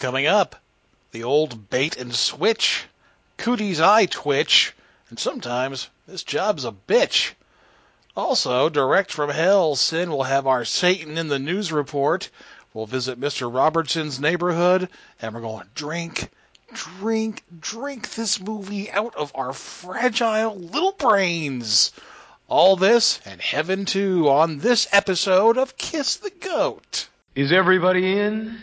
Coming up, the old bait and switch, Cootie's eye twitch, and sometimes this job's a bitch. Also, direct from hell, Sin will have our Satan in the news report. We'll visit Mr. Robertson's neighborhood, and we're going to drink, drink, drink this movie out of our fragile little brains. All this and heaven too on this episode of Kiss the Goat. Is everybody in?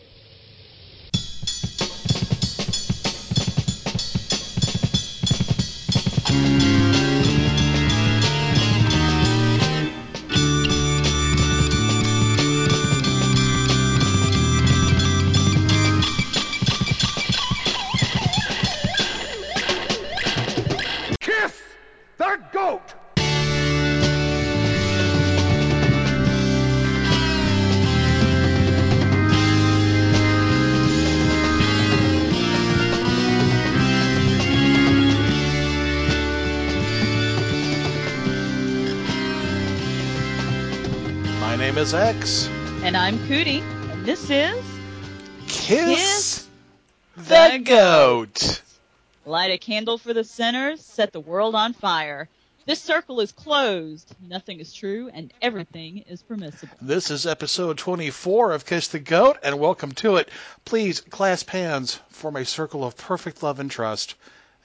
Light a Candle for the Sinners, Set the World on Fire. This circle is closed, nothing is true, and everything is permissible. This is episode 24 of Kiss the Goat, and welcome to it. Please clasp hands, form a circle of perfect love and trust,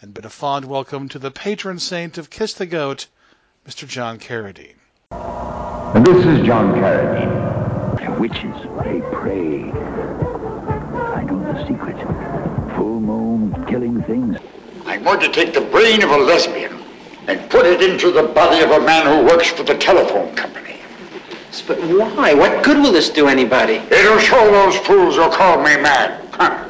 and bid a fond welcome to the patron saint of Kiss the Goat, Mr. John Carradine. And this is John Carradine. The witches, they pray. I know the secret. Full moon, killing things. I'm going to take the brain of a lesbian and put it into the body of a man who works for the telephone company. But why? What good will this do anybody? It'll show those fools who call me mad. Huh.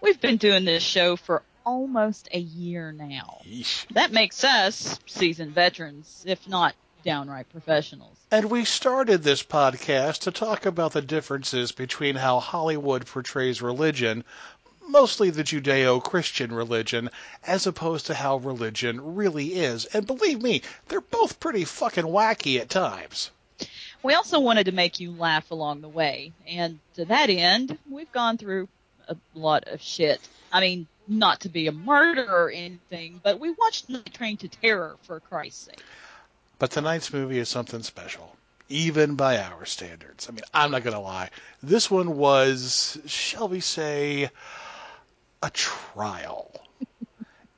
We've been doing this show for almost a year now. Yeesh. That makes us seasoned veterans, if not downright professionals. And we started this podcast to talk about the differences between how Hollywood portrays religion, mostly the Judeo Christian religion, as opposed to how religion really is. And believe me, they're both pretty fucking wacky at times. We also wanted to make you laugh along the way, and to that end, we've gone through a lot of shit. I mean, not to be a murderer or anything, but we watched Night Train to Terror, for Christ's sake. But tonight's movie is something special, even by our standards. I mean, I'm not going to lie. This one was, shall we say, a trial.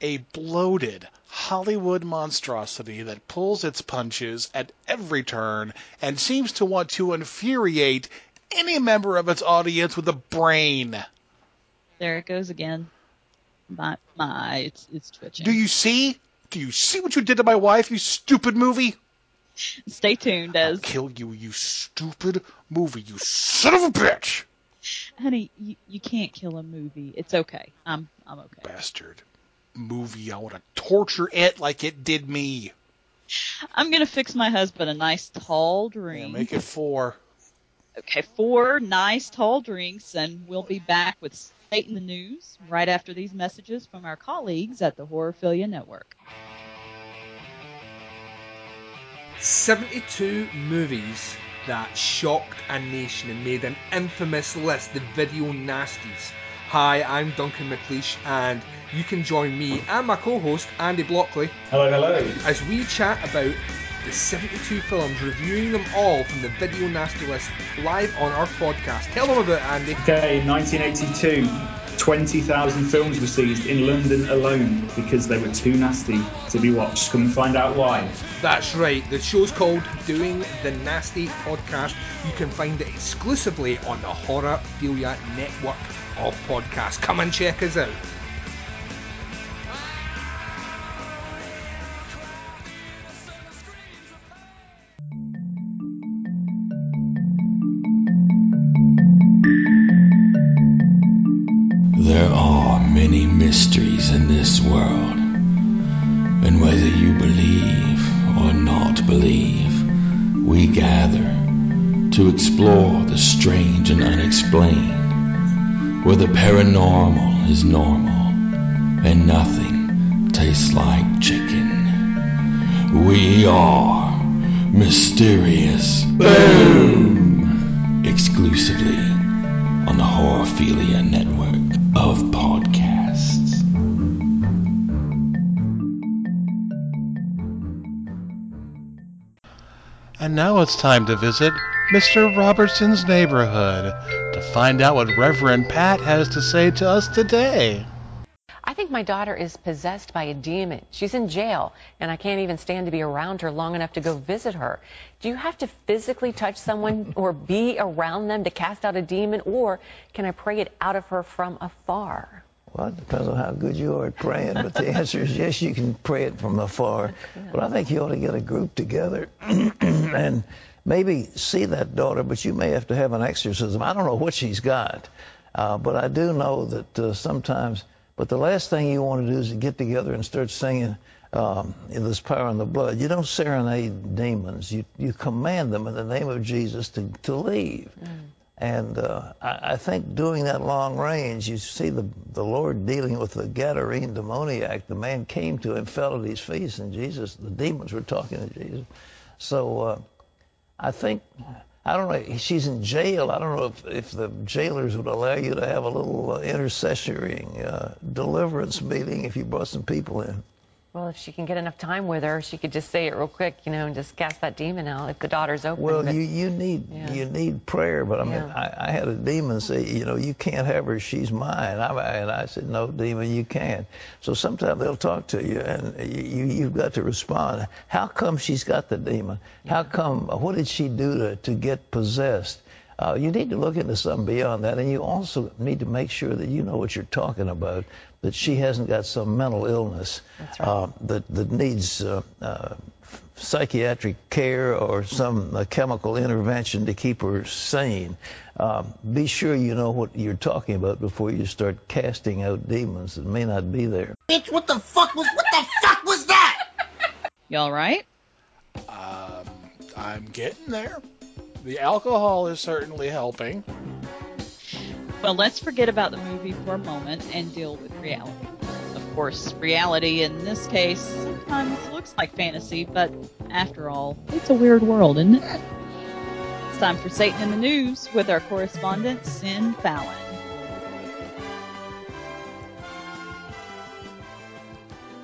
a bloated Hollywood monstrosity that pulls its punches at every turn and seems to want to infuriate any member of its audience with a brain. There it goes again. My, my, it's, it's twitching. Do you see? Do you see what you did to my wife, you stupid movie? Stay tuned I'll kill you, you stupid movie, you son of a bitch! Honey, you, you can't kill a movie. It's okay. I'm, I'm okay. Bastard. Movie, I want to torture it like it did me. I'm gonna fix my husband a nice tall Yeah, drink. make it four. Okay, four nice tall drinks, and we'll be back with Satan in the News right after these messages from our colleagues at the Horrorphilia Network. 72 movies that shocked a nation and made an infamous list, the Video Nasties. Hi, I'm Duncan McLeish, and you can join me and my co-host Andy Blockley Hello, hello. as we chat about the 72 films, reviewing them all from the Video Nasty list live on our podcast. Tell them about it, Andy. Okay, 1982, 20,000 films were seized in London alone because they were too nasty to be watched. Come and find out why. That's right. The show's called Doing the Nasty Podcast. You can find it exclusively on the Horror Horrorphilia network of podcasts. Come and check us out. There are many mysteries in this world, and whether you believe or not believe, we gather to explore the strange and unexplained, where the paranormal is normal and nothing tastes like chicken. We are Mysterious Boom! Exclusively on the Horrorphilia Network of podcasts. And now it's time to visit Mr. Robertson's neighborhood to find out what Reverend Pat has to say to us today. Think my daughter is possessed by a demon. She's in jail, and I can't even stand to be around her long enough to go visit her. Do you have to physically touch someone or be around them to cast out a demon, or can I pray it out of her from afar? Well, it depends on how good you are at praying, but the answer is yes, you can pray it from afar. But I think you ought to get a group together and maybe see that daughter, but you may have to have an exorcism. I don't know what she's got, uh, but I do know that uh, sometimes. But the last thing you want to do is to get together and start singing um, "There's Power in the Blood." You don't serenade demons. You you command them in the name of Jesus to to leave. Mm. And uh, I, I think doing that long range, you see the the Lord dealing with the Gadarene demoniac. The man came to him, fell at his feet, and Jesus, the demons were talking to Jesus. So uh, I think I don't know. She's in jail. I don't know if, if the jailers would allow you to have a little uh, intercessory uh, deliverance meeting if you brought some people in. Well, if she can get enough time with her, she could just say it real quick, you know, and just cast that demon out if the daughter's open. Well, but, you you need yeah. you need prayer, but I mean, Yeah. I, I had a demon say, you know, you can't have her, she's mine. I, and I said, no, demon, you can't. So sometimes they'll talk to you, and you, you you've got to respond. How come she's got the demon? How come? What did she do to to get possessed? Uh, you need to look into something beyond that, and you also need to make sure that you know what you're talking about. That she hasn't got some mental illness uh, that that needs uh, uh, psychiatric care or some uh, chemical intervention to keep her sane. Um, be sure you know what you're talking about before you start casting out demons that may not be there. Bitch, what the fuck was what the fuck was that? You all right? Um, I'm getting there. The alcohol is certainly helping. Well, let's forget about the movie for a moment and deal with reality. Of course, reality in this case sometimes looks like fantasy, but after all, it's a weird world, isn't it? It's time for Satan in the News with our correspondent, Sin Fallon.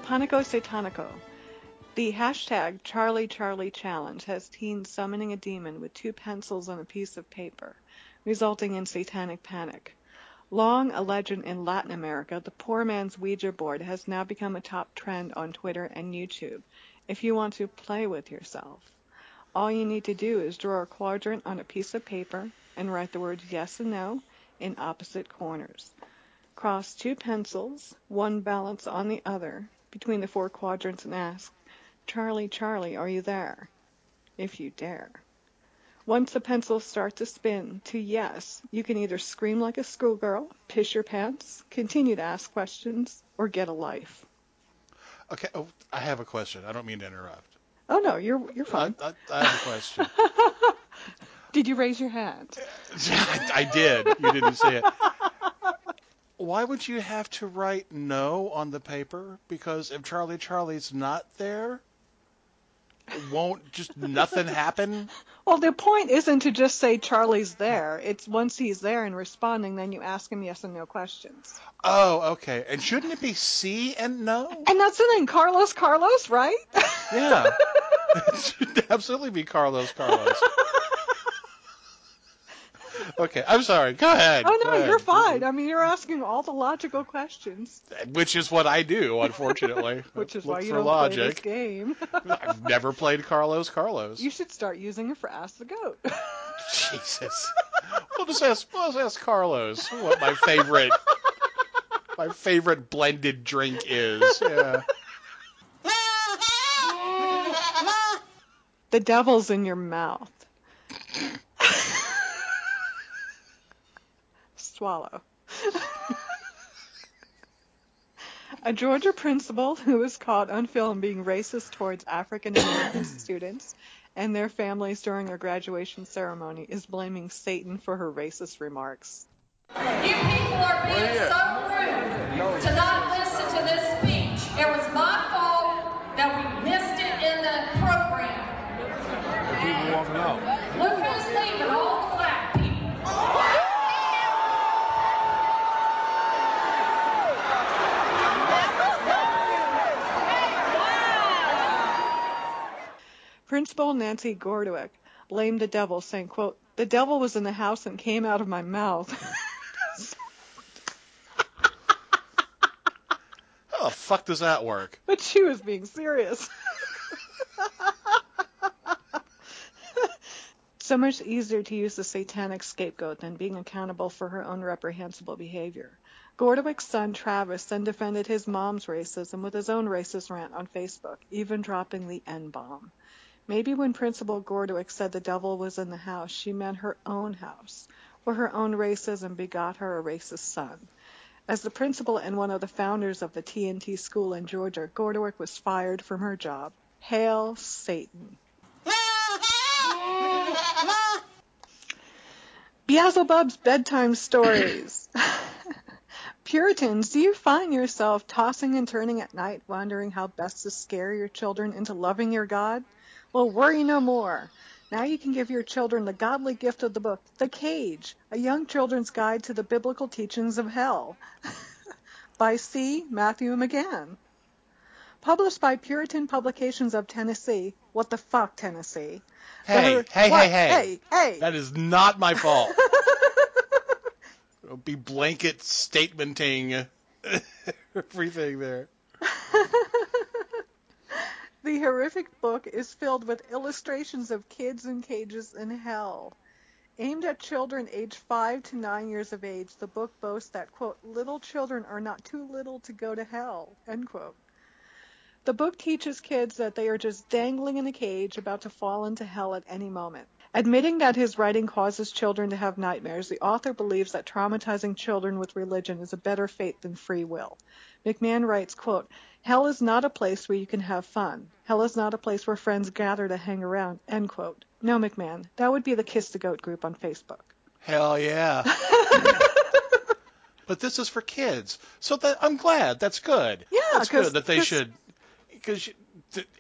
Panico Satanico. The hashtag Charlie Charlie Challenge has teens summoning a demon with two pencils and a piece of paper, resulting in satanic panic. Long a legend in Latin America, the poor man's Ouija board has now become a top trend on Twitter and YouTube if you want to play with yourself. All you need to do is draw a quadrant on a piece of paper and write the words yes and no in opposite corners. Cross two pencils, one balance on the other, between the four quadrants and ask, Charlie, Charlie, are you there? If you dare. Once the pencils start to spin to yes, you can either scream like a schoolgirl, piss your pants, continue to ask questions, or get a life. Okay, oh, I have a question. I don't mean to interrupt. Oh no, you're you're fine. I, I have a question. Did you raise your hand? I, I did. You didn't see it. Why would you have to write no on the paper? Because if Charlie Charlie's not there, won't just nothing happen? Well, the point isn't to just say Charlie's there. It's once he's there and responding, then you ask him yes and no questions. Oh, okay. And shouldn't it be C and no? And that's the thing, Carlos, Carlos, right? Yeah. it should absolutely be Carlos Carlos. Okay, I'm sorry. Go ahead. Oh no, you're fine. I mean, you're asking all the logical questions, Which is what I do, unfortunately. which is Look why you don't logic. play this game. I've never played Carlos Carlos. you should start using it for Ask the Goat. Jesus. We'll just ask, we'll just ask Carlos what my favorite my favorite blended drink is. Yeah. the devil's in your mouth. Swallow. A Georgia principal who was caught on film being racist towards African American students and their families during their graduation ceremony is blaming Satan for her racist remarks. You people are being so rude to not listen to this speech. It was my fault that we missed it in the No. Look who's leaving all the black people. Principal Nancy Gordeuk blamed the devil, saying, quote, The devil was in the house and came out of my mouth. How the fuck does that work? but she was being serious. so much easier to use the satanic scapegoat than being accountable for her own reprehensible behavior. Gordeuk's son Travis then defended his mom's racism with his own racist rant on Facebook, even dropping the N bomb. Maybe when Principal Gordeuk said the devil was in the house, she meant her own house, where her own racism begot her a racist son. As the principal and one of the founders of the TNT school in Georgia, Gordeuk was fired from her job. Hail Satan. Beelzebub's bedtime stories. Puritans, do you find yourself tossing and turning at night, wondering how best to scare your children into loving your God? Well, worry no more. Now you can give your children the godly gift of the book, The Cage, a young children's guide to the biblical teachings of hell, by C. Matthew McMahon. Published by Puritan Publications of Tennessee. What the fuck, Tennessee? Hey, The- hey, what? hey, hey. Hey, hey. That is not my fault. Don't be blanket statementing everything there. The horrific book is filled with illustrations of kids in cages in hell. Aimed at children aged 5 to 9 years of age, the book boasts that, quote, little children are not too little to go to hell, end quote. The book teaches kids that they are just dangling in a cage about to fall into hell at any moment. Admitting that his writing causes children to have nightmares, the author believes that traumatizing children with religion is a better fate than free will. McMahon writes, quote, Hell is not a place where you can have fun. Hell is not a place where friends gather to hang around, end quote. No, McMahon, that would be the Kiss the Goat group on Facebook. Hell yeah. but this is for kids, so that I'm glad. That's good. Yeah, that's good that they should because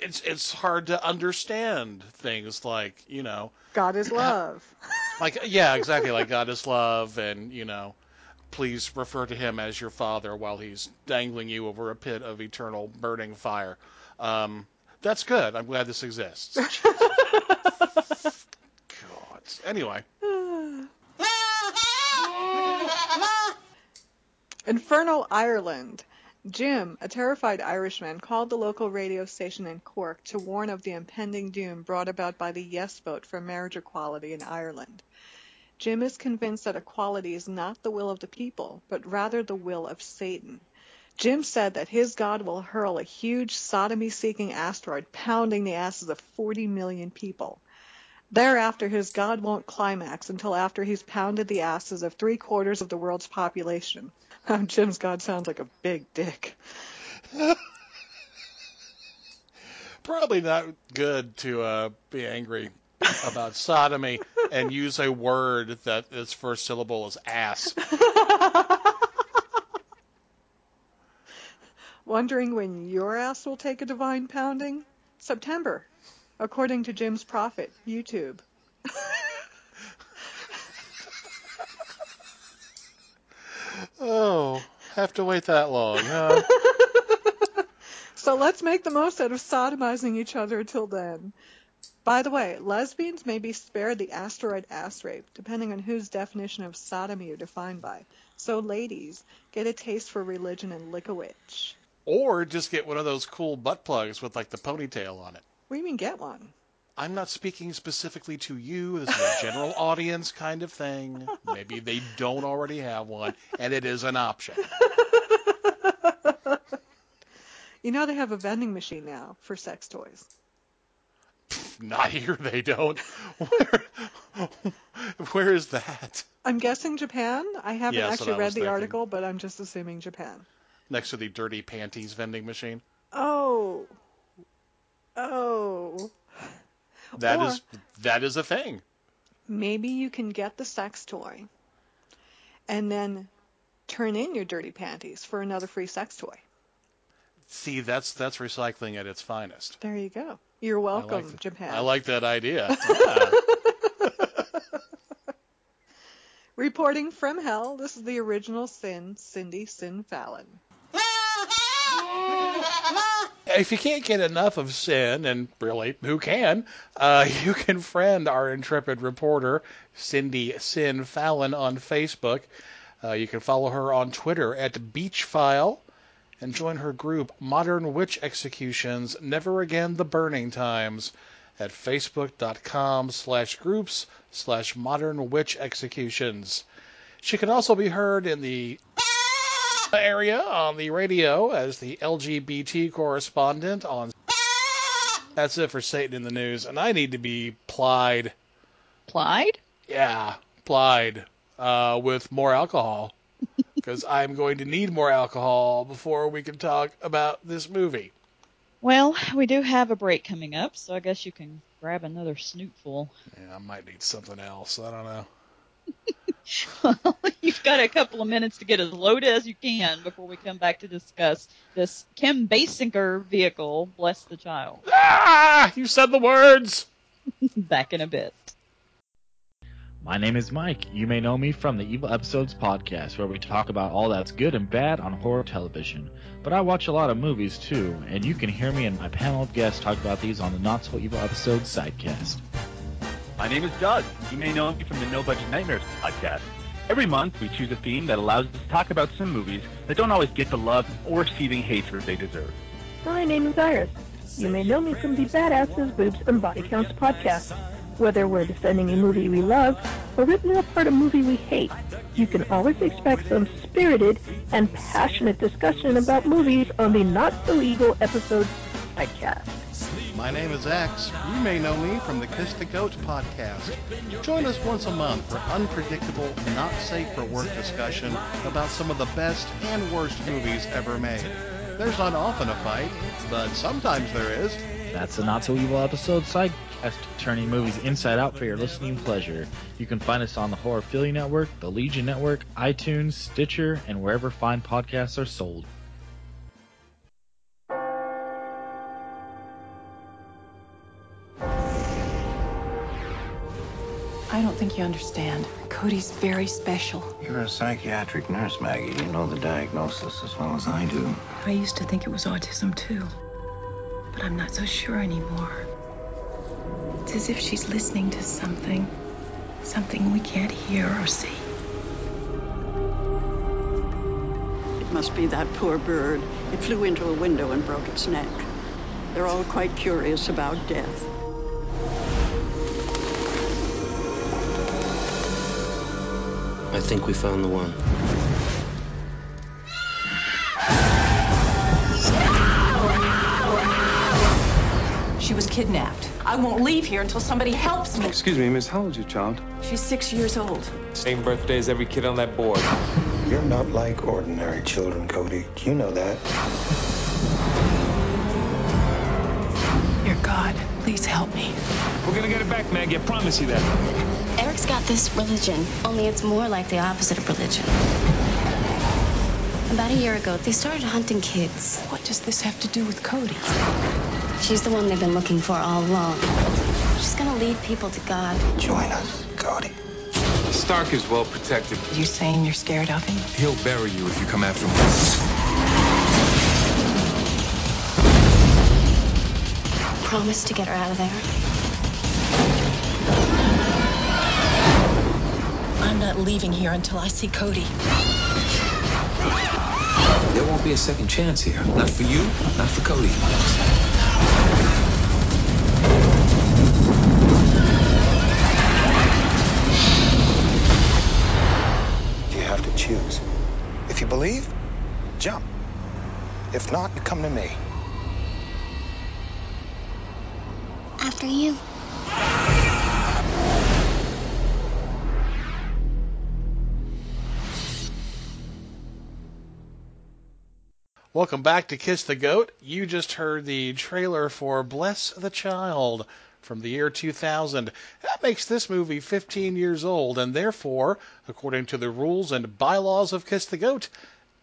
it's it's hard to understand things like you know God is love. like yeah exactly like God is love and you know please refer to him as your father while he's dangling you over a pit of eternal burning fire. Um, that's good. I'm glad this exists. God. Anyway. Inferno, Ireland. Jim, a terrified Irishman, called the local radio station in Cork to warn of the impending doom brought about by the yes vote for marriage equality in Ireland. Jim is convinced that equality is not the will of the people, but rather the will of Satan. Jim said that his God will hurl a huge sodomy seeking asteroid pounding the asses of 40 million people. Thereafter, his God won't climax until after he's pounded the asses of three quarters of the world's population. Jim's God sounds like a big dick. Probably not good to uh, be angry about sodomy and use a word that its first syllable is ass. Wondering when your ass will take a divine pounding? September, according to Jim's Prophet, YouTube. Oh, have to wait that long, huh? So let's make the most out of sodomizing each other till then. By the way, lesbians may be spared the asteroid ass rape, depending on whose definition of sodomy you're defined by. So, ladies, get a taste for religion and lick a witch. Or just get one of those cool butt plugs with like the ponytail on it. What do you mean get one? I'm not speaking specifically to you. This is a general audience kind of thing. Maybe they don't already have one, and it is an option. You know they have a vending machine now for sex toys. Not here, they don't. Where, where is that? I'm guessing Japan. I haven't Yeah, actually I read the thinking. article, but I'm just assuming Japan. Next to the dirty panties vending machine. Oh. Oh. That Or- is that is a thing. Maybe you can get the sex toy and then turn in your dirty panties for another free sex toy. See, that's that's recycling at its finest. There you go. You're welcome, th- Japan. I like that idea. Yeah. Reporting from hell, this is the original Sin, Cindy Sin Fallon. if you can't get enough of sin, and really, who can? Uh, you can friend our intrepid reporter, Cindy Sin Fallon, on Facebook. Uh, you can follow her on Twitter at Beachfile and join her group Modern Witch Executions Never Again the Burning Times at facebook.com slash groups slash modern witch executions. She can also be heard in the area on the radio as the LGBT correspondent on. That's it for Satan in the News, and I need to be plied. Plied? Yeah, plied uh, with more alcohol because I'm going to need more alcohol before we can talk about this movie. Well, we do have a break coming up, so I guess you can grab another snootful. Yeah, I might need something else. I don't know. well, You've got a couple of minutes to get as loaded as you can before we come back to discuss this Kim Basinger vehicle, Bless the Child. Ah! You said the words! back in a bit. My name is Mike. You may know me from the Evil Episodes podcast, where we talk about all that's good and bad on horror television. But I watch a lot of movies too, and you can hear me and my panel of guests talk about these on the Not So Evil Episodes sidecast. My name is Doug. You may know me from the No Budget Nightmares podcast. Every month, we choose a theme that allows us to talk about some movies that don't always get the love or seething hatred they deserve. My name is Iris. You may know me from the Badasses, Boobs, and Body Counts podcast. Whether we're defending a movie we love or ripping apart a movie we hate, you can always expect some spirited and passionate discussion about movies on the Not So Evil Episodes podcast. My name is X. You may know me from the Kiss the Goat podcast. Join us once a month for unpredictable, not safe for work discussion about some of the best and worst movies ever made. There's not often a fight, but sometimes there is. That's the Not So Evil Episode sidecast, turning movies inside out for your listening pleasure. You can find us on the Horrorphilia Network, the Legion Network, iTunes, Stitcher, and wherever fine podcasts are sold. I don't think you understand. Cody's very special. You're a psychiatric nurse, Maggie. You know the diagnosis as well as I do. I used to think it was autism too, but I'm not so sure anymore. It's as if she's listening to something, something we can't hear or see. It must be that poor bird. It flew into a window and broke its neck. They're all quite curious about death. I think we found the one. She was kidnapped. I won't leave here until somebody helps me. Excuse me, miss, how old is your child? She's six years old. Same birthday as every kid on that board. You're not like ordinary children, Cody. You know that. Dear God, please help me. We're gonna get it back, Maggie. I promise you that. Eric's got this religion, only it's more like the opposite of religion. About a year ago, they started hunting kids. What does this have to do with Cody? She's the one they've been looking for all along. She's gonna lead people to God. Join us, Cody. Stark is well protected. You saying you're scared of him? He'll bury you if you come after him. Promise to get her out of there. I'm not leaving here until I see Cody. There won't be a second chance here. Not for you, not for Cody. Choose. If you believe, jump. If not, you come to me. After you. Welcome back to Kiss the Goat. You just heard the trailer for Bless the Child from the year 2000. That makes this movie 15 years old, and therefore, according to the rules and bylaws of Kiss the Goat,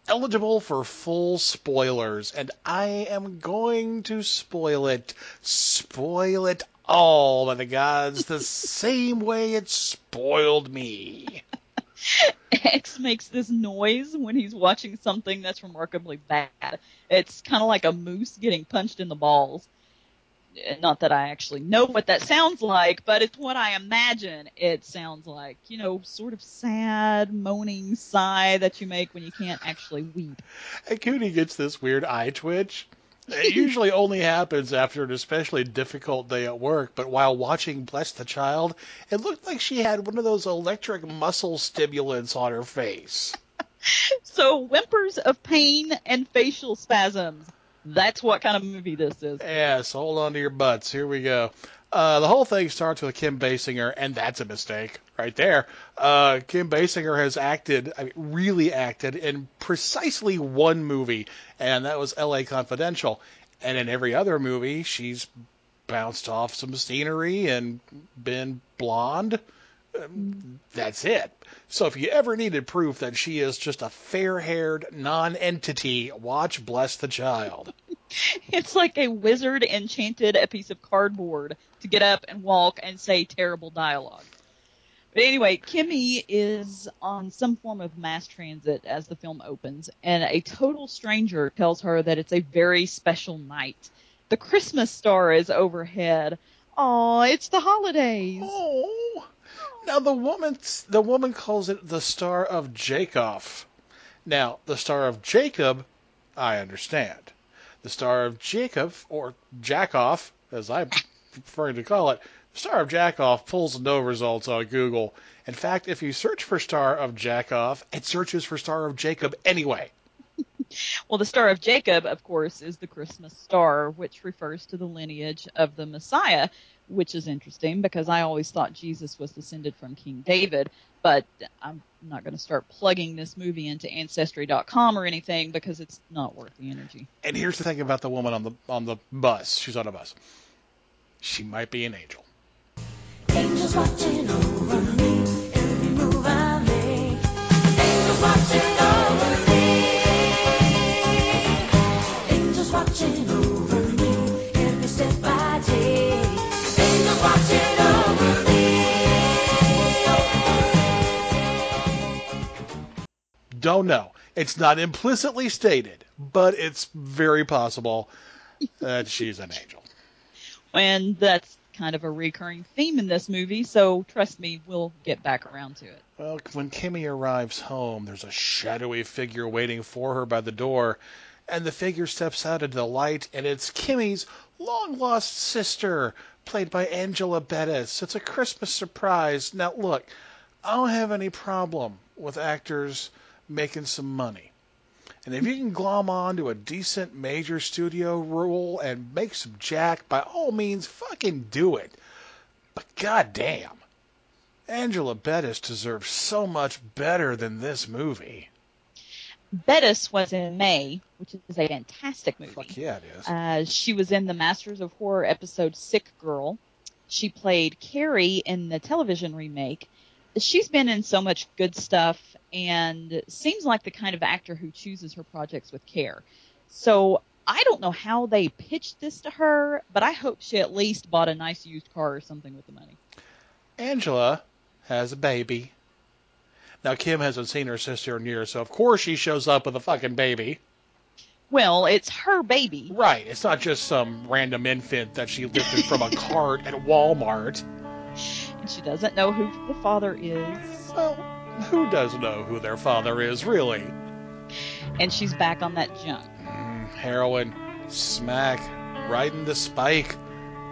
eligible for full spoilers, and I am going to spoil it. Spoil it all by the gods the same way it spoiled me. X makes this noise when he's watching something that's remarkably bad. It's kind of like a moose getting punched in the balls. Not that I actually know what that sounds like, but it's what I imagine it sounds like. You know, sort of sad, moaning sigh that you make when you can't actually weep. And Cootie gets this weird eye twitch. It usually only happens after an especially difficult day at work, but while watching Bless the Child, it looked like she had one of those electric muscle stimulants on her face. So, whimpers of pain and facial spasms. That's what kind of movie this is. Yes, hold on to your butts. Here we go. Uh, the whole thing starts with Kim Basinger, and that's a mistake right there. Uh, Kim Basinger has acted, I mean, really acted in precisely one movie, and that was L.A. Confidential. And in every other movie, she's bounced off some scenery and been blonde. That's it. So if you ever needed proof that she is just a fair-haired non-entity, watch Bless the Child. It's like a wizard enchanted a piece of cardboard to get up and walk and say terrible dialogue. But anyway, Kimmy is on some form of mass transit as the film opens, and a total stranger tells her that it's a very special night. The Christmas star is overhead. Aw, it's the holidays. Oh. Now the woman the woman calls it the Star of Jacob. Now, the Star of Jacob, I understand. The Star of Jacob, or Jackoff, as I'm preferring to call it, the Star of Jackoff pulls no results on Google. In fact, if you search for Star of Jackoff, it searches for Star of Jacob anyway. Well, the Star of Jacob, of course, is the Christmas star, which refers to the lineage of the Messiah, which is interesting because I always thought Jesus was descended from King David, but I'm not going to start plugging this movie into ancestry.com or anything because it's not worth the energy. And here's the thing about the woman on the on the bus. She's on a bus. She might be an angel. Angels watching over me, Don't know. It's not implicitly stated, but it's very possible that she's an angel. And that's kind of a recurring theme in this movie, so trust me, we'll get back around to it. Well, when Kimmy arrives home, there's a shadowy figure waiting for her by the door, and the figure steps out into the light, and it's Kimmy's long lost sister, played by Angela Bettis. It's a Christmas surprise. Now, look, I don't have any problem with actors making some money. And if you can glom on to a decent major studio role and make some jack, by all means, fucking do it. But goddamn, Angela Bettis deserves so much better than this movie. Bettis was in May, which is a fantastic movie. Fuck yeah, it is. Uh, she was in the Masters of Horror episode Sick Girl. She played Carrie in the television remake. She's been in so much good stuff and seems like the kind of actor who chooses her projects with care. So I don't know how they pitched this to her, but I hope she at least bought a nice used car or something with the money. Angela has a baby. Now, Kim hasn't seen her sister in years, so of course she shows up with a fucking baby. Well, it's her baby. Right. It's not just some random infant that she lifted from a cart at Walmart. And she doesn't know who the father is. Well, who does know who their father is, really? And she's back on that junk. Mm, heroin, smack, riding the spike,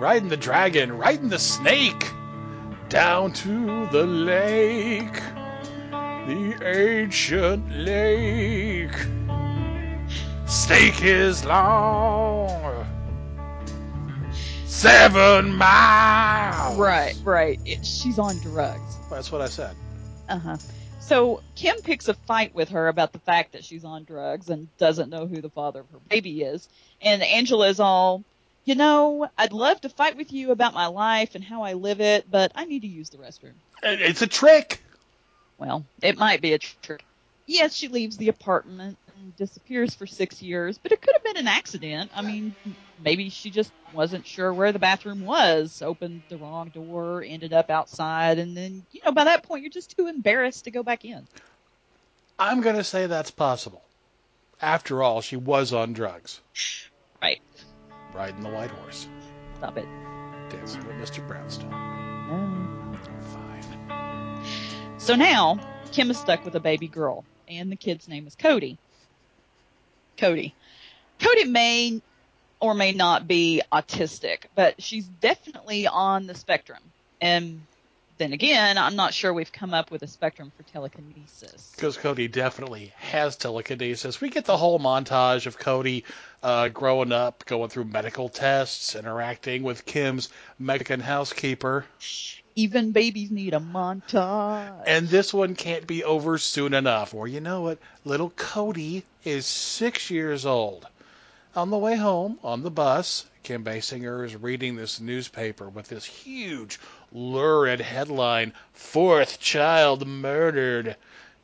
riding the dragon, riding the snake, down to the lake, the ancient lake. Snake is long, seven miles. Right, right. It, she's on drugs. That's what I said. Uh huh. So Kim picks a fight with her about the fact that she's on drugs and doesn't know who the father of her baby is. And Angela's all, you know, I'd love to fight with you about my life and how I live it, but I need to use the restroom. It's a trick. Well, it might be a trick. Yes, she leaves the apartment and disappears for six years, but it could have been an accident. I mean, maybe she just wasn't sure where the bathroom was, opened the wrong door, ended up outside, and then, you know, by that point, you're just too embarrassed to go back in. I'm going to say that's possible. After all, she was on drugs. Right. Riding the white horse. Stop it. Dancing with Mr. Brownstone. Mm. Fine. So now, Kim is stuck with a baby girl, and the kid's name is Cody. Cody. Cody may or may not be autistic, but she's definitely on the spectrum. And then again, I'm not sure we've come up with a spectrum for telekinesis. Because Cody definitely has telekinesis. We get the whole montage of Cody uh, growing up, going through medical tests, interacting with Kim's Mexican housekeeper. Even babies need a montage. And this one can't be over soon enough. Or you know what? Little Cody is six years old. On the way home, on the bus, Kim Basinger is reading this newspaper with this huge, lurid headline Fourth Child Murdered.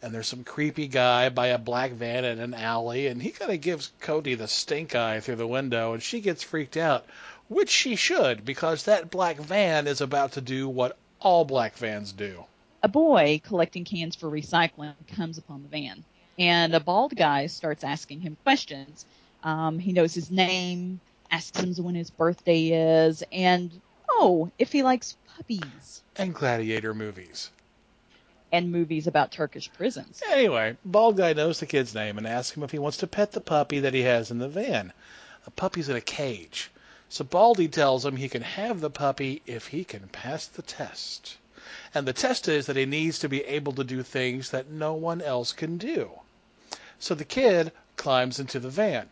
And there's some creepy guy by a black van in an alley, and he kind of gives Cody the stink eye through the window, and she gets freaked out. Which she should, because that black van is about to do what all black vans do. A boy collecting cans for recycling comes upon the van, and a bald guy starts asking him questions. Um, he knows his name, asks him when his birthday is, and oh, if he likes puppies And gladiator movies. and movies about Turkish prisons. Anyway, bald guy knows the kid's name and asks him if he wants to pet the puppy that he has in the van. The puppy's in a cage. So Baldy tells him he can have the puppy if he can pass the test. And the test is that he needs to be able to do things that no one else can do. So the kid climbs into the van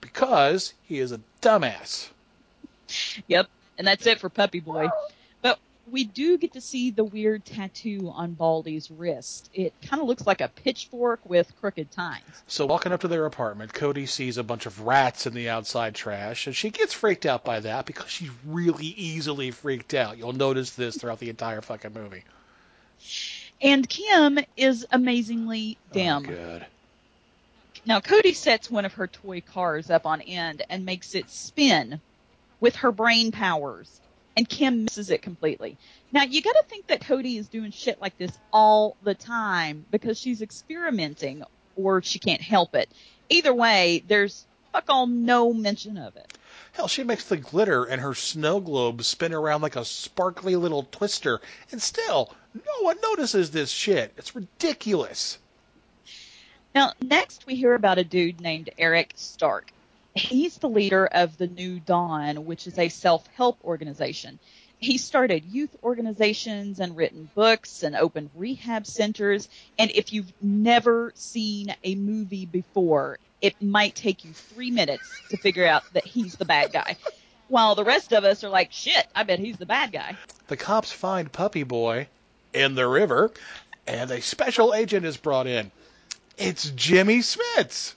because he is a dumbass. Yep, and that's it for Puppy Boy. We do get to see the weird tattoo on Baldy's wrist. It kind of looks like a pitchfork with crooked tines. So walking up to their apartment, Cody sees a bunch of rats in the outside trash, and she gets freaked out by that because she's really easily freaked out. You'll notice this throughout the entire fucking movie. And Kim is amazingly dim. Oh, Good. Now, Cody sets one of her toy cars up on end and makes it spin with her brain powers, and Kim misses it completely. Now, you got to think that Cody is doing shit like this all the time because she's experimenting or she can't help it. Either way, there's fuck all no mention of it. Hell, she makes the glitter in her snow globe spin around like a sparkly little twister, and still, no one notices this shit. It's ridiculous. Now, next we hear about a dude named Eric Stark. He's the leader of the New Dawn, which is a self help organization. He started youth organizations and written books and opened rehab centers. And if you've never seen a movie before, it might take you three minutes to figure out that he's the bad guy. While the rest of us are like, shit, I bet he's the bad guy. The cops find Puppy Boy in the river, and a special agent is brought in. It's Jimmy Smits.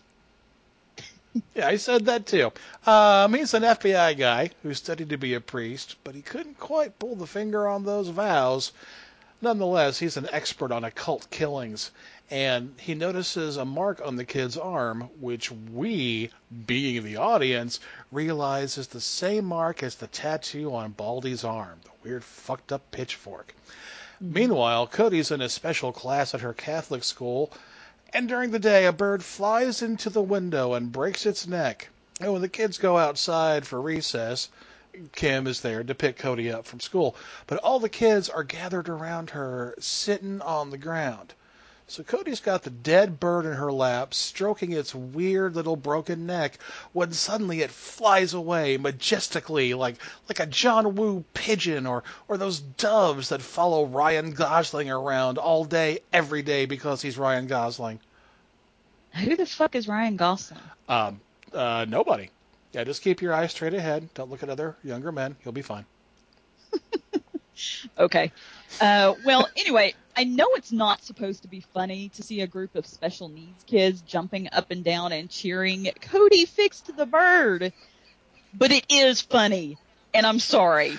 Yeah, I said that too. Um, he's an FBI guy who studied to be a priest, but he couldn't quite pull the finger on those vows. Nonetheless, he's an expert on occult killings, and he notices a mark on the kid's arm, which we, being the audience, realize is the same mark as the tattoo on Baldy's arm, the weird fucked up pitchfork. Meanwhile, Cody's in a special class at her Catholic school, and during the day a bird flies into the window and breaks its neck. And when the kids go outside for recess, Kim is there to pick Cody up from school, but all the kids are gathered around her, sitting on the ground. So Cody's got the dead bird in her lap, stroking its weird little broken neck, when suddenly it flies away majestically, like like a John Woo pigeon, or or those doves that follow Ryan Gosling around all day, every day, because he's Ryan Gosling. Who the fuck is Ryan Gosling? Um, uh, nobody. Yeah, just keep your eyes straight ahead. Don't look at other younger men. You'll be fine. Okay. Uh, well, anyway, I know it's not supposed to be funny to see a group of special needs kids jumping up and down and cheering, Cody fixed the bird. But it is funny. And I'm sorry.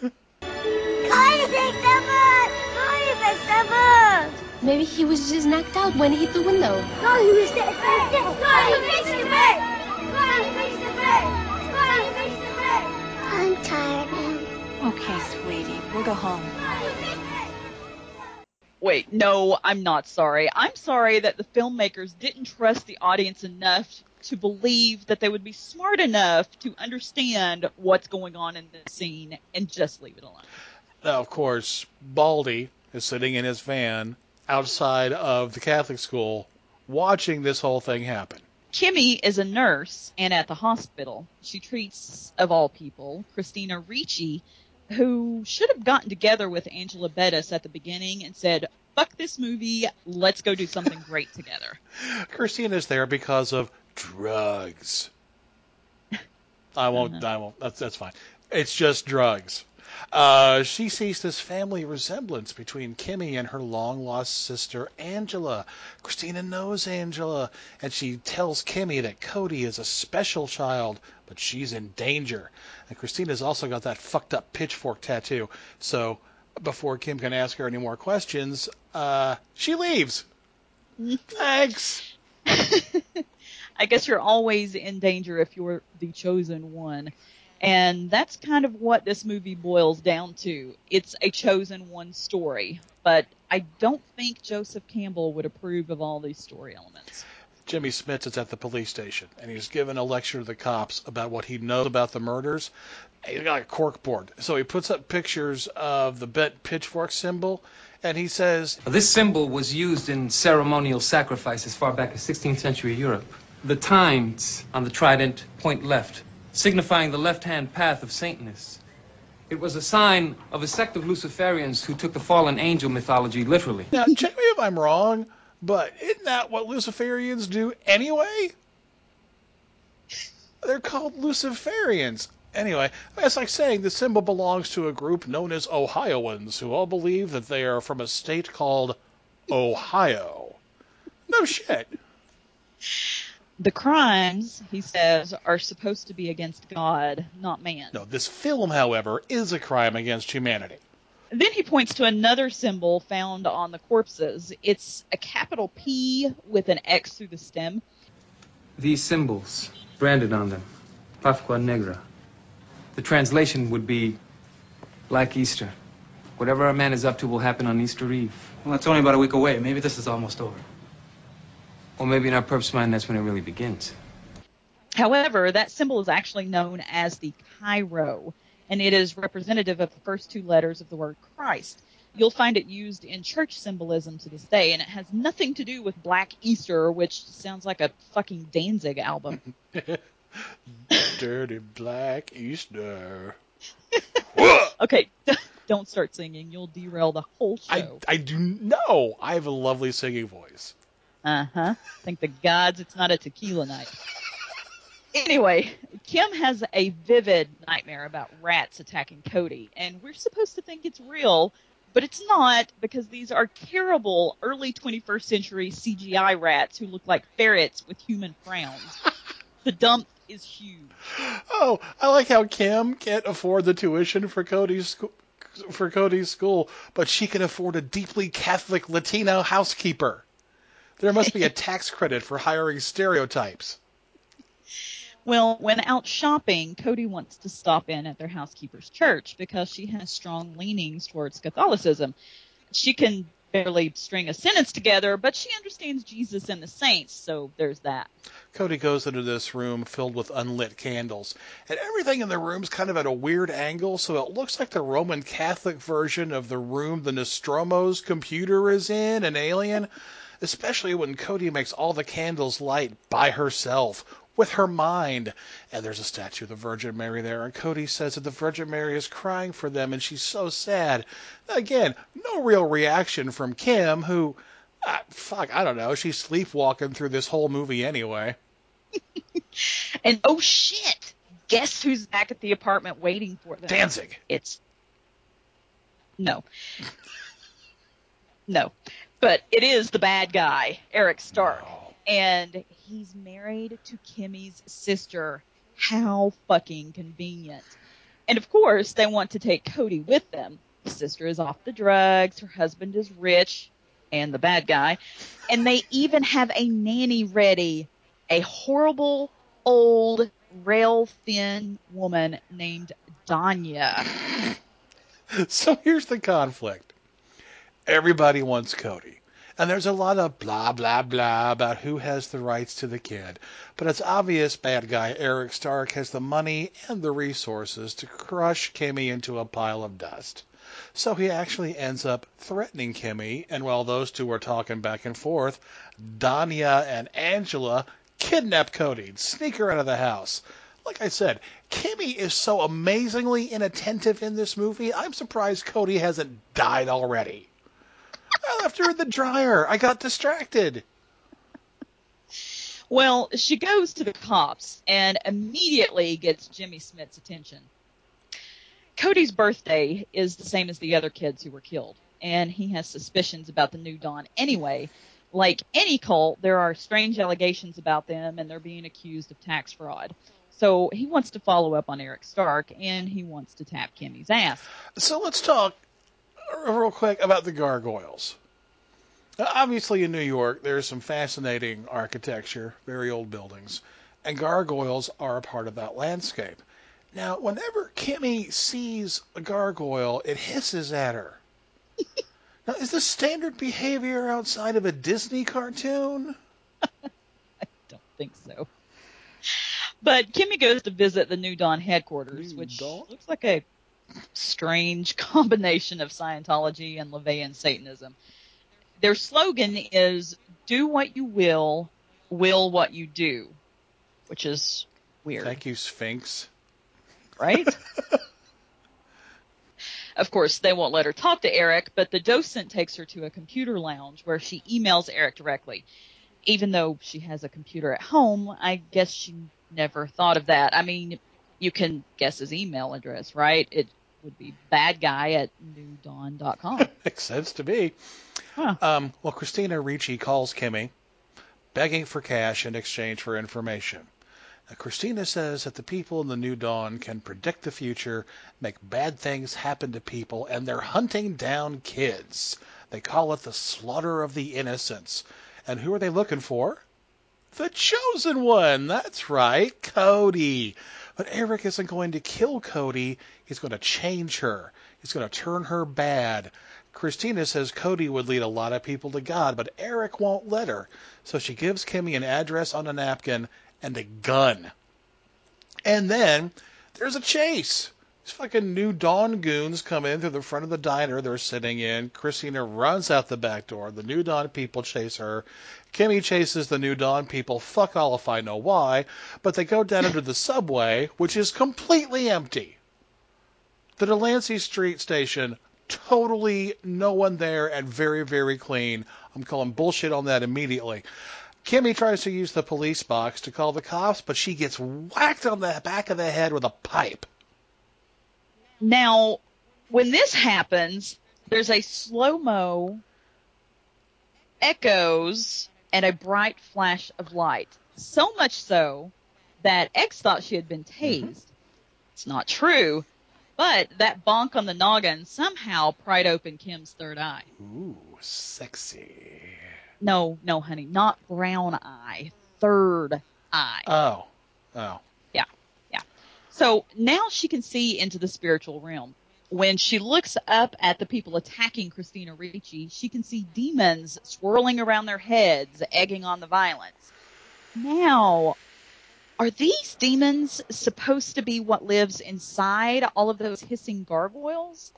Cody fixed the bird! Cody fixed the bird! Maybe he was just knocked out when he hit the window. No, he was dead. Spotty, fix the bed. Spotty, fix the bed. Spotty, fix the bed. I'm tired now. Okay, sweetie, we'll go home. Wait, no, I'm not sorry. I'm sorry that the filmmakers didn't trust the audience enough to believe that they would be smart enough to understand what's going on in this scene and just leave it alone. Now, of course, Baldy is sitting in his van outside of the Catholic school watching this whole thing happen. Kimmy is a nurse and at the hospital. She treats, of all people, Christina Ricci, who should have gotten together with Angela Bettis at the beginning and said, fuck this movie, let's go do something great together. Christina's there because of drugs. I won't. Uh-huh. I won't. That's that's fine. It's just drugs. Uh, she sees this family resemblance between Kimmy and her long lost sister Angela. Christina knows Angela, and she tells Kimmy that Cody is a special child, but she's in danger. And Christina's also got that fucked up pitchfork tattoo. So before Kim can ask her any more questions, uh, she leaves. Thanks. I guess you're always in danger if you're the chosen one. And that's kind of what this movie boils down to. It's a chosen one story. But I don't think Joseph Campbell would approve of all these story elements. Jimmy Smits is at the police station, and he's given a lecture to the cops about what he knows about the murders. He's got a cork board, so he puts up pictures of the bent pitchfork symbol, and he says, This symbol was used in ceremonial sacrifice as far back as 16th century Europe. The tines on the trident point left, signifying the left-hand path of saintness. It was a sign of a sect of Luciferians who took the fallen angel mythology literally. Now, check me if I'm wrong, but isn't that what Luciferians do anyway? They're called Luciferians. Anyway, it's like saying the symbol belongs to a group known as Ohioans, who all believe that they are from a state called Ohio. No shit. The crimes, he says, are supposed to be against God, not man. No, this film, however, is a crime against humanity. Then he points to another symbol found on the corpses. It's a capital P with an X through the stem. These symbols, branded on them, Pascua Negra. The translation would be Black Easter. Whatever a man is up to will happen on Easter Eve. Well, that's only about a week away. Maybe this is almost over. Or maybe in our perp's mind, that's when it really begins. However, that symbol is actually known as the Chi Rho, and it is representative of the first two letters of the word Christ. You'll find it used in church symbolism to this day, and it has nothing to do with Black Easter, which sounds like a fucking Danzig album. Dirty Black Easter. okay, don't start singing. You'll derail the whole I, show. I do know. I have a lovely singing voice. Uh huh. Thank the gods it's not a tequila night. Anyway, Kim has a vivid nightmare about rats attacking Cody, and we're supposed to think it's real, but it's not because these are terrible early 21st century CGI rats who look like ferrets with human frowns. the dump is huge. Oh, I like how Kim can't afford the tuition for Cody's. For Cody's school, but she can afford a deeply Catholic Latino housekeeper. There must be a tax credit for hiring stereotypes. Well, when out shopping, Cody wants to stop in at their housekeeper's church because she has strong leanings towards Catholicism. She can barely string a sentence together, but she understands Jesus and the saints, so there's that. Cody goes into this room filled with unlit candles, and everything in the room's kind of at a weird angle, so it looks like the Roman Catholic version of the room the Nostromo's computer is in, an alien. Especially when Cody makes all the candles light by herself, with her mind. And there's a statue of the Virgin Mary there, and Cody says that the Virgin Mary is crying for them, and she's so sad. Again, no real reaction from Kim, who, ah, fuck, I don't know, she's sleepwalking through this whole movie anyway. And oh shit! Guess who's back at the apartment waiting for them? Danzig. It's no, no, but it is the bad guy, Eric Stark, oh. and he's married to Kimmy's sister. How fucking convenient! And of course, they want to take Cody with them. His sister is off the drugs. Her husband is rich, and the bad guy. And they even have a nanny ready, a horrible old rail thin woman named Danya. So here's the conflict. Everybody wants Cody. And there's a lot of blah, blah, blah about who has the rights to the kid. But it's obvious bad guy Eric Stark has the money and the resources to crush Kimmy into a pile of dust. So he actually ends up threatening Kimmy, and while those two are talking back and forth, Danya and Angela kidnap Cody sneak her out of the house. Like I said, Kimmy is so amazingly inattentive in this movie, I'm surprised Cody hasn't died already. I left her in the dryer. I got distracted. Well, she goes to the cops and immediately gets Jimmy Smits's attention. Cody's birthday is the same as the other kids who were killed, and he has suspicions about the New Dawn anyway. Like any cult, there are strange allegations about them, and they're being accused of tax fraud. So he wants to follow up on Eric Stark, and he wants to tap Kimmy's ass. So let's talk real quick about the gargoyles. Now, Obviously, in New York, there's some fascinating architecture, very old buildings, and gargoyles are a part of that landscape. Now, whenever Kimmy sees a gargoyle, it hisses at her. now, is this standard behavior outside of a Disney cartoon? I don't think so. But Kimmy goes to visit the New Dawn headquarters, which looks like a strange combination of Scientology and LaVeyan Satanism. Their slogan is "Do what you will, will what you do," which is weird, Thank you, Sphinx. right? Of course, they won't let her talk to Eric, but the docent takes her to a computer lounge where she emails Eric directly. Even though she has a computer at home, I guess she never thought of that. I mean, you can guess his email address, right? It would be bad guy at newdawn.com. Makes sense to me. Um, well, Christina Ricci calls Kimmy, begging for cash in exchange for information. Now, Christina says that the people in the New Dawn can predict the future, make bad things happen to people, and they're hunting down kids. They call it the slaughter of the innocents. And who are they looking for? The chosen one. That's right, Cody. But Eric isn't going to kill Cody. He's going to change her. He's going to turn her bad. Christina says Cody would lead a lot of people to God, but Eric won't let her. So she gives Kimmy an address on a napkin and a gun. And then there's a chase. These fucking new Dawn goons come in through the front of the diner they're sitting in. Christina runs out the back door. The new Dawn people chase her. Kimmy chases the new Dawn people. Fuck all if I know why. But they go down into the subway, which is completely empty. The Delancey Street station, totally no one there and very, very clean. I'm calling bullshit on that immediately. Kimmy tries to use the police box to call the cops, but she gets whacked on the back of the head with a pipe. Now, when this happens, there's a slow mo, echoes, and a bright flash of light. So much so that X thought she had been mm-hmm. tased. It's not true, but that bonk on the noggin somehow pried open Kim's third eye. Ooh, sexy. No, no, honey, not brown eye, third eye. Oh, oh. So now she can see into the spiritual realm. When she looks up at the people attacking Christina Ricci, she can see demons swirling around their heads, egging on the violence. Now, are these demons supposed to be what lives inside all of those hissing gargoyles?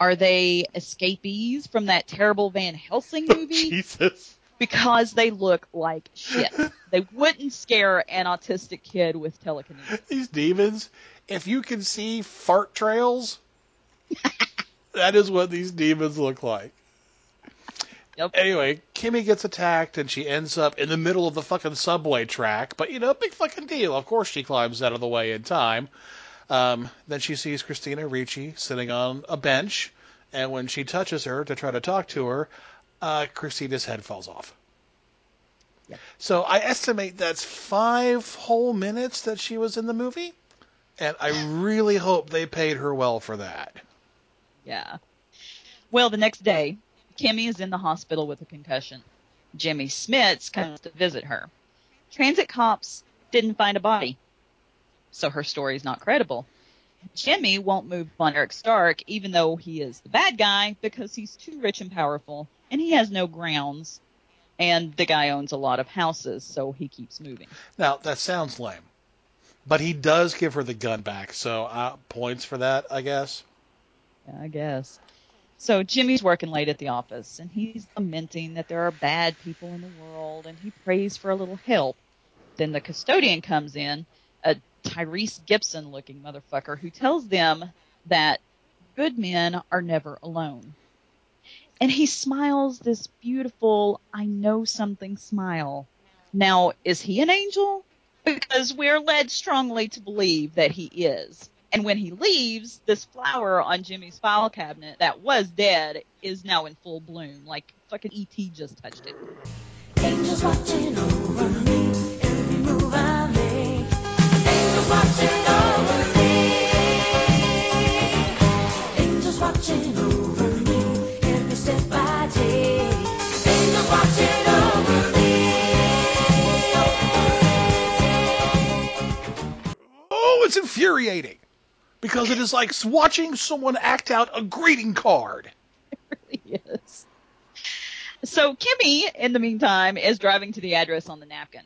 Are they escapees from that terrible Van Helsing movie? Jesus. Because they look like shit. they wouldn't scare an autistic kid with telekinesis. These demons, if you can see fart trails, that is what these demons look like. Yep. Anyway, Kimmy gets attacked and she ends up in the middle of the fucking subway track. But you know, big fucking deal. Of course, she climbs out of the way in time. Um, then she sees Christina Ricci sitting on a bench, and when she touches her to try to talk to her, uh, Christina's head falls off. So I estimate that's five whole minutes that she was in the movie, and I really hope they paid her well for that. Yeah. Well, the next day, Kimmy is in the hospital with a concussion. Jimmy Smits comes to visit her. Transit cops didn't find a body, so her story is not credible. Jimmy won't move on Eric Stark, even though he is the bad guy, because he's too rich and powerful, and he has no grounds. And the guy owns a lot of houses, so he keeps moving. Now that sounds lame, but he does give her the gun back, so uh, points for that, I guess. Yeah, I guess. So Jimmy's working late at the office, and he's lamenting that there are bad people in the world, and he prays for a little help. Then the custodian comes in, a Tyrese Gibson looking motherfucker, who tells them that good men are never alone. And he smiles this beautiful, I know something smile. Now, is he an angel? Because we're led strongly to believe that he is. And when he leaves, this flower on Jimmy's file cabinet that was dead is now in full bloom. Like fucking E.T. just touched it. Angels watching over me, every move I make. Angels watching over me. It's infuriating because it is like watching someone act out a greeting card. yes. So Kimmy, in the meantime, is driving to the address on the napkin.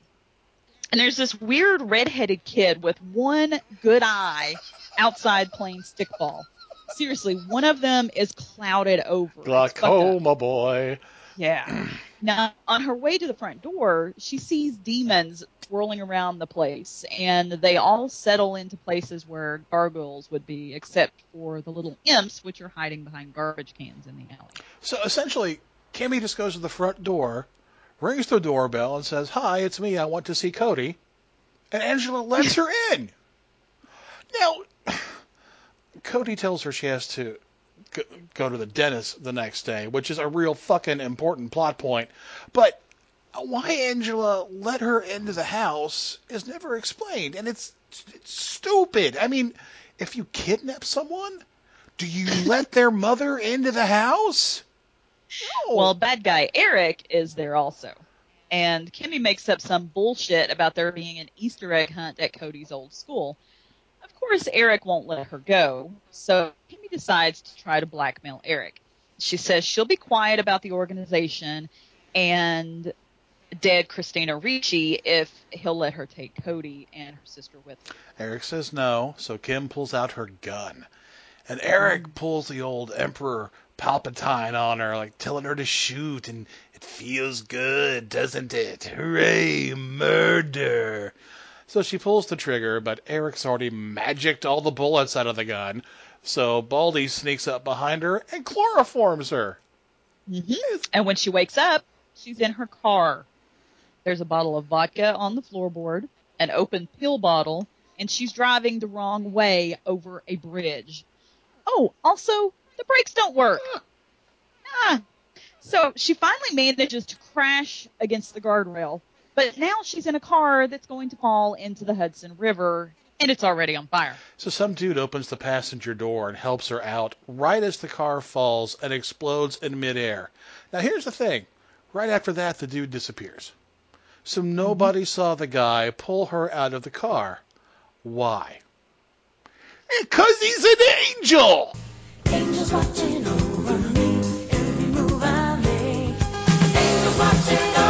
And there's this weird redheaded kid with one good eye outside playing stickball. Seriously, one of them is clouded over. It's fucked oh, up. Glaucoma boy. Yeah. Now, on her way to the front door, she sees demons swirling around the place, and they all settle into places where gargoyles would be, except for the little imps, which are hiding behind garbage cans in the alley. So essentially, Kimmy just goes to the front door, rings the doorbell, and says, "Hi, it's me. I want to see Cody." And Angela lets her in. Now, Cody tells her she has to go, to the dentist the next day, which is a real fucking important plot point. But why Angela let her into the house is never explained, and it's, it's stupid. I mean, if you kidnap someone, do you let their mother into the house? Well, bad guy Eric is there also. And Kimmy makes up some bullshit about there being an Easter egg hunt at Cody's old school. Course, Eric won't let her go, so Kimmy decides to try to blackmail Eric. She says she'll be quiet about the organization and dead Christina Ricci if he'll let her take Cody and her sister with her. Eric says no, so Kim pulls out her gun. And uh-huh. Eric pulls the old Emperor Palpatine on her, like telling her to shoot, and it feels good, doesn't it? Hooray, murder! So she pulls the trigger, but Eric's already magicked all the bullets out of the gun. So Baldy sneaks up behind her and chloroforms her. hmm And when she wakes up, she's in her car. There's a bottle of vodka on the floorboard, an open pill bottle, and she's driving the wrong way over a bridge. Oh, also, the brakes don't work. Ah. So she finally manages to crash against the guardrail, but now she's in a car that's going to fall into the Hudson River, and it's already on fire. So some dude opens the passenger door and helps her out right as the car falls and explodes in midair. Now here's the thing. Right after that, the dude disappears. So mm-hmm. nobody saw the guy pull her out of the car. Why? Because he's an angel! Angels watching over me, every move I make. Angels watching over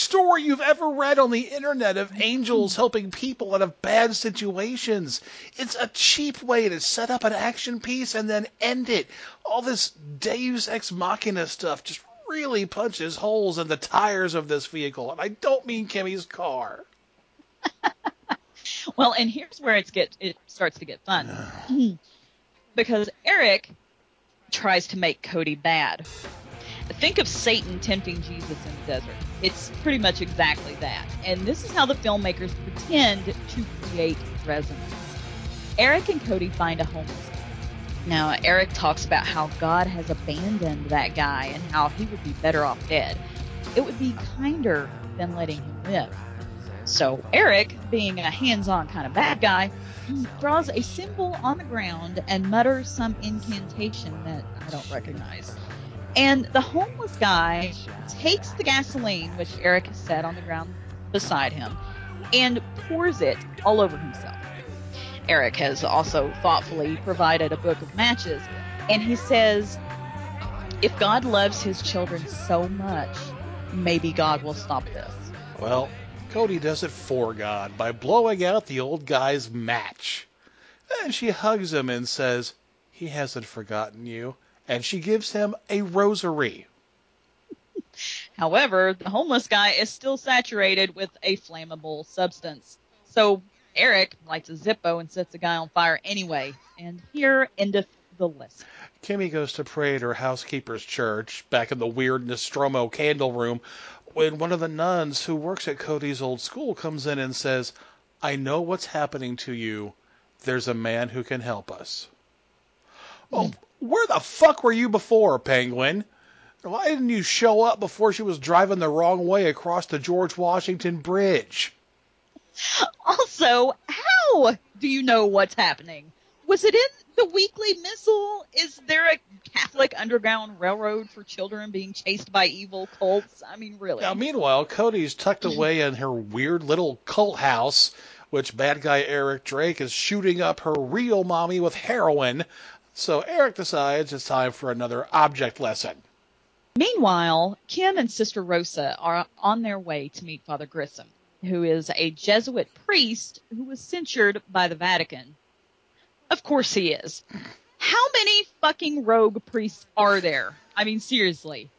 story you've ever read on the internet of angels helping people out of bad situations. It's a cheap way to set up an action piece and then end it. All this Deus Ex Machina stuff just really punches holes in the tires of this vehicle, and I don't mean Kimmy's car. Well, and here's where it's get it starts to get fun. because Eric tries to make Cody bad. Think of Satan tempting Jesus in the desert. It's pretty much exactly that. And this is how the filmmakers pretend to create resonance. Eric and Cody find a homeless. Now, Eric talks about how God has abandoned that guy and how he would be better off dead. It would be kinder than letting him live. So, Eric, being a hands on kind of bad guy, draws a symbol on the ground and mutters some incantation that I don't recognize. And the homeless guy takes the gasoline, which Eric has set on the ground beside him, and pours it all over himself. Eric has also thoughtfully provided a book of matches, and he says, If God loves his children so much, maybe God will stop this. Well, Cody does it for God by blowing out the old guy's match. And she hugs him and says, He hasn't forgotten you. And she gives him a rosary. However, the homeless guy is still saturated with a flammable substance. So Eric lights a Zippo and sets the guy on fire anyway. And here endeth the list. Kimmy goes to pray at her housekeeper's church back in the weird Nostromo candle room when one of the nuns who works at Cody's old school comes in and says, I know what's happening to you. There's a man who can help us. Hmm. Oh, where the fuck were you before, Penguin? Why didn't you show up before she was driving the wrong way across the George Washington Bridge? Also, how do you know what's happening? Was it in the weekly missal? Is there a Catholic underground railroad for children being chased by evil cults? I mean, really. Now, meanwhile, Cody's tucked away in her weird little cult house, which bad guy Eric Drake is shooting up her real mommy with heroin. So Eric decides it's time for another object lesson. Meanwhile, Kim and Sister Rosa are on their way to meet Father Grissom, who is a Jesuit priest who was censured by the Vatican. Of course he is. How many fucking rogue priests are there? I mean, seriously.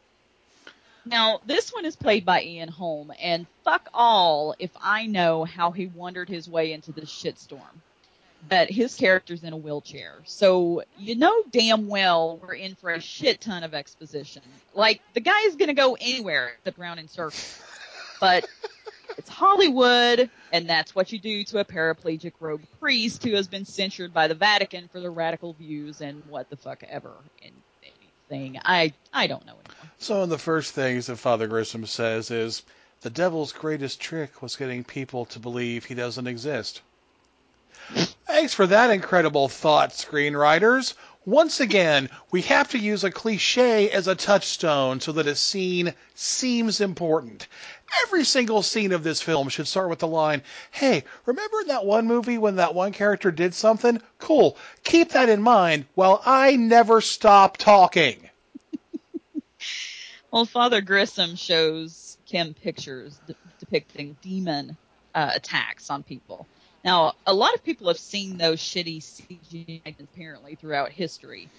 Now, this one is played by Ian Holm, and fuck all if I know how he wandered his way into this shitstorm. But his character's in a wheelchair, so you know damn well we're in for a shit ton of exposition. Like, the guy is gonna go anywhere except round in circles. But it's Hollywood, and that's what you do to a paraplegic rogue priest who has been censured by the Vatican for their radical views and what the fuck ever and anything. I I don't know anymore. So, one of the first things that Father Grissom says is the devil's greatest trick was getting people to believe he doesn't exist. Thanks for that incredible thought, screenwriters. Once again, we have to use a cliche as a touchstone so that a scene seems important. Every single scene of this film should start with the line, Hey, remember in that one movie when that one character did something? Cool. Keep that in mind while I never stop talking. Well, Father Grissom shows Kim pictures de- depicting demon uh, attacks on people. Now, a lot of people have seen those shitty CGI apparently throughout history.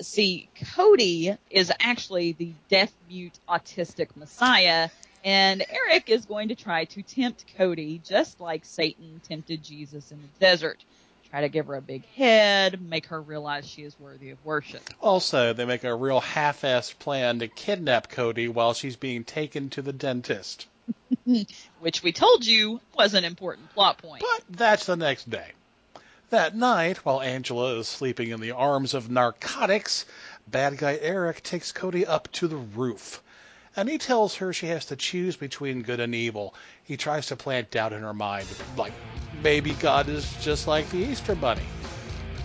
See, Cody is actually the deaf mute autistic messiah, and Eric is going to try to tempt Cody just like Satan tempted Jesus in the desert. Try to give her a big head, make her realize she is worthy of worship. Also, they make a real half-assed plan to kidnap Cody while she's being taken to the dentist. Which we told you was an important plot point. But that's the next day. That night, while Angela is sleeping in the arms of narcotics, bad guy Eric takes Cody up to the roof. And he tells her she has to choose between good and evil. He tries to plant doubt in her mind, like maybe God is just like the Easter Bunny.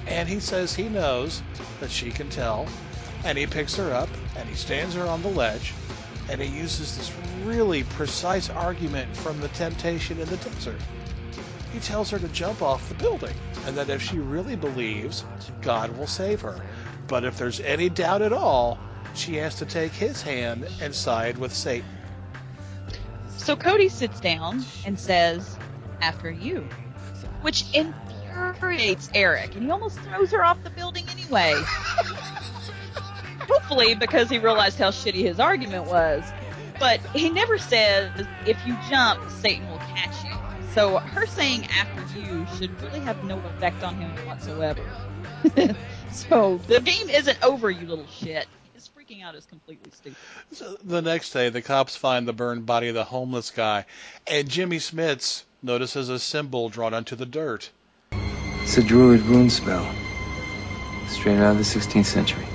And he says he knows that she can tell. And he picks her up and he stands her on the ledge and he uses this really precise argument from the temptation in the desert. He tells her to jump off the building, and that if she really believes, God will save her. But if there's any doubt at all, she has to take his hand and side with Satan. So Cody sits down and says, After you, which infuriates Eric, and he almost throws her off the building anyway. Hopefully, because he realized how shitty his argument was. But he never says, if you jump, Satan will catch you. So her saying after you should really have no effect on him whatsoever. so the game isn't over, you little shit. His freaking out is completely stupid. So the next day, the cops find the burned body of the homeless guy, and Jimmy Smits notices a symbol drawn onto the dirt. It's a druid rune spell. Straight out of the 16th century.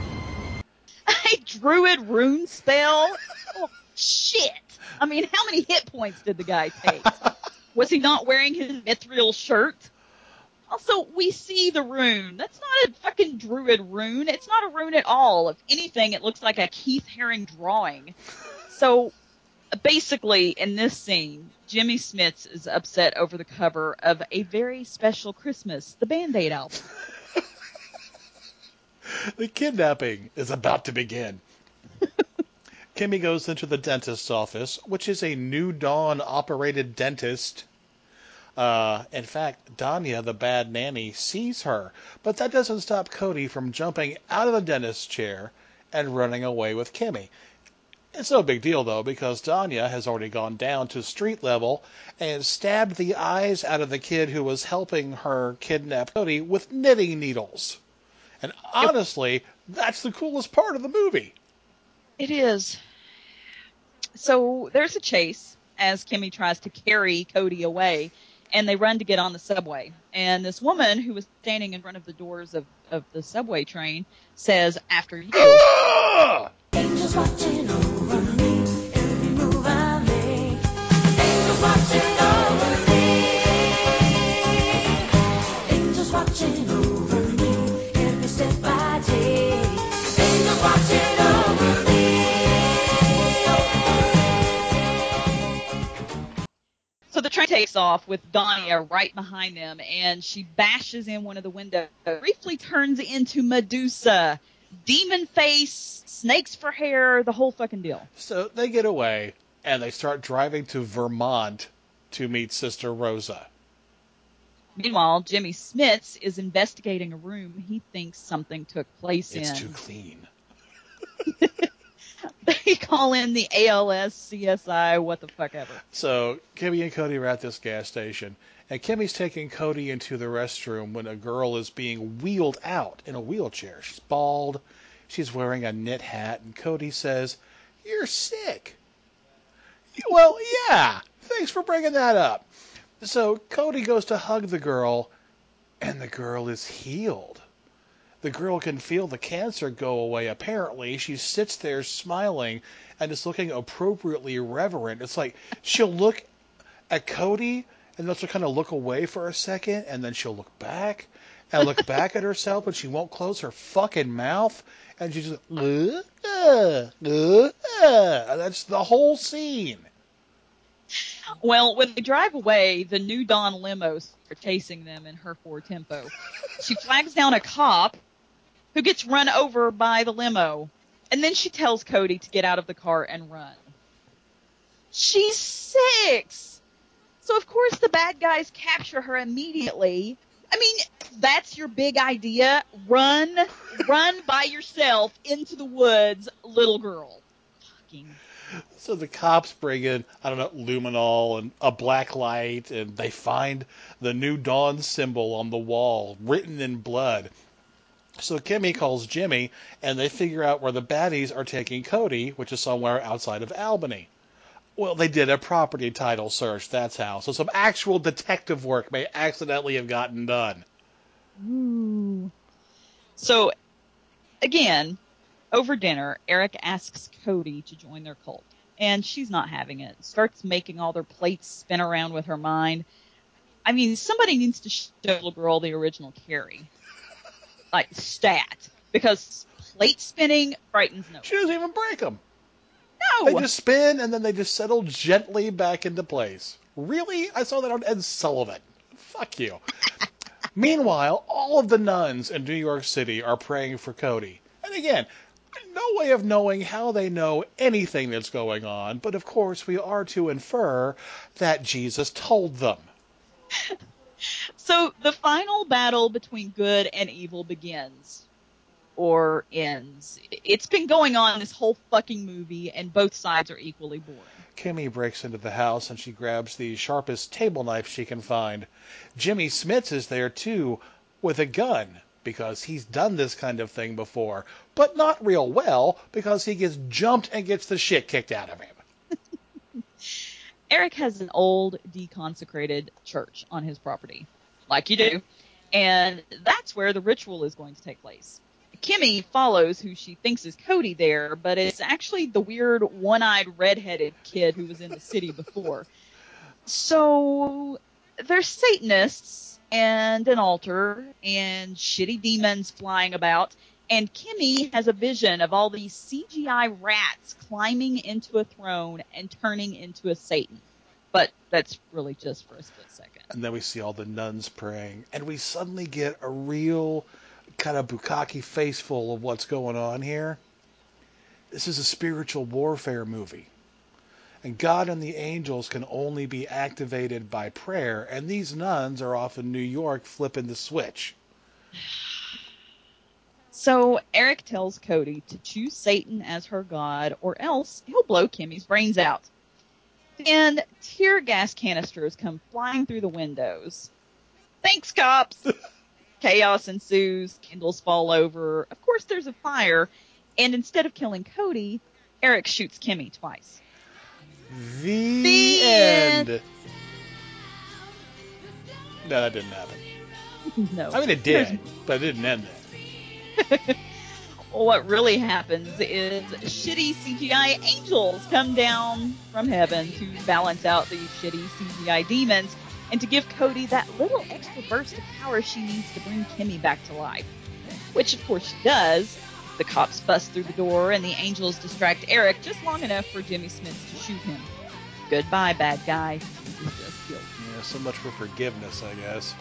Druid rune spell? Oh, shit. I mean, how many hit points did the guy take? Was he not wearing his mithril shirt? Also, we see the rune. That's not a fucking druid rune. It's not a rune at all. If anything, it looks like a Keith Haring drawing. So, basically, in this scene, Jimmy Smits is upset over the cover of A Very Special Christmas, the Band Aid album. The kidnapping is about to begin. Kimmy goes into the dentist's office, which is a New Dawn operated dentist. Uh, in fact, Danya, the bad nanny, sees her, but that doesn't stop Cody from jumping out of the dentist's chair and running away with Kimmy. It's no big deal though, because Danya has already gone down to street level and stabbed the eyes out of the kid who was helping her kidnap Cody with knitting needles. And honestly, that's the coolest part of the movie. It is. So there's a chase as Kimmy tries to carry Cody away, and they run to get on the subway. And this woman who was standing in front of the doors of, of the subway train says, After you. train takes off with Donia right behind them, and she bashes in one of the windows. Briefly turns into Medusa, demon face, snakes for hair, the whole fucking deal. So they get away and they start driving to Vermont to meet Sister Rosa. Meanwhile, Jimmy Smits is investigating a room he thinks something took place It's in. It's too clean. they call in the ALS, CSI, what the fuck ever. So Kimmy and Cody are at this gas station, and Kimmy's taking Cody into the restroom when a girl is being wheeled out in a wheelchair. She's bald, she's wearing a knit hat, and Cody says, "You're sick." Well, yeah. Thanks for bringing that up. So Cody goes to hug the girl, and the girl is healed. The girl can feel the cancer go away, apparently. She sits there smiling and is looking appropriately reverent. It's like she'll look at Cody and then she'll kind of look away for a second and then she'll look back and look back at herself but she won't close her fucking mouth and she's just uh, uh, uh. And that's the whole scene. Well, when they drive away, the new Dawn limos are chasing them in her Ford Tempo. She flags down a cop who gets run over by the limo, and then she tells Cody to get out of the car and run. She's six! So of course the bad guys capture her immediately. I mean, that's your big idea. Run, run by yourself into the woods, little girl. Fucking So the cops bring in, I don't know, luminol and a black light, and they find the new dawn symbol on the wall, written in blood. So Kimmy calls Jimmy, and they figure out where the baddies are taking Cody, which is somewhere outside of Albany. Well, they did a property title search, that's how. So some actual detective work may accidentally have gotten done. Ooh. So, again, over dinner, Eric asks Cody to join their cult, and she's not having it. Starts making all their plates spin around with her mind. I mean, somebody needs to show little girl the original Carrie, like stat, because plate spinning frightens no. She doesn't even break them. No. They just spin and then they just settle gently back into place. Really? I saw that on Ed Sullivan. Fuck you. Meanwhile, all of the nuns in New York City are praying for Cody. And again, no way of knowing how they know anything that's going on, but of course we are to infer that Jesus told them. So the final battle between good and evil begins. Or ends. It's been going on this whole fucking movie, and both sides are equally boring. Kimmy breaks into the house and she grabs the sharpest table knife she can find. Jimmy Smits is there too, with a gun, because he's done this kind of thing before, but not real well, because he gets jumped and gets the shit kicked out of him. Eric has an old deconsecrated church on his property, like you do, and that's where the ritual is going to take place. Kimmy follows who she thinks is Cody there, but it's actually the weird one-eyed redheaded kid who was in the city before. So there's Satanists and an altar and shitty demons flying about, and Kimmy has a vision of all these CGI rats climbing into a throne and turning into a Satan. But that's really just for a split second. And then we see all the nuns praying, and we suddenly get a real kind of bukkake face full of what's going on here. This is a spiritual warfare movie. And God and the angels can only be activated by prayer, and these nuns are off in New York flipping the switch. So Eric tells Cody to choose Satan as her god, or else he'll blow Kimmy's brains out. Then tear gas canisters come flying through the windows. Thanks, cops! Chaos ensues, candles fall over. Of course, there's a fire, and instead of killing Cody, Eric shoots Kimmy twice. The, The end. end. No, that didn't happen. no. I mean, it did, but it didn't end there. What really happens is shitty CGI angels come down from heaven to balance out these shitty CGI demons and to give Cody that little extra burst of power she needs to bring Kimmy back to life. Which, of course, she does. The cops bust through the door and the angels distract Eric just long enough for Jimmy Smits to shoot him. Goodbye, bad guy. Yeah, so much for forgiveness, I guess.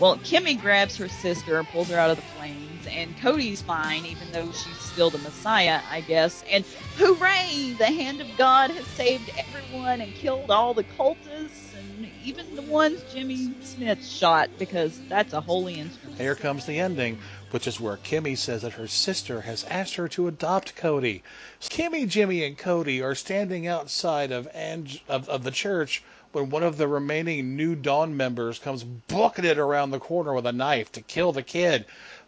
Well, Kimmy grabs her sister and pulls her out of the flames, and Cody's fine, even though she's still the Messiah, I guess. And hooray! The hand of God has saved everyone and killed all the cultists, and even the ones Jimmy Smits shot, because that's a holy instrument. Here comes the ending, which is where Kimmy says that her sister has asked her to adopt Cody. Kimmy, Jimmy, and Cody are standing outside of, Ang- of, of the church when one of the remaining New Dawn members comes it around the corner with a knife to kill the kid.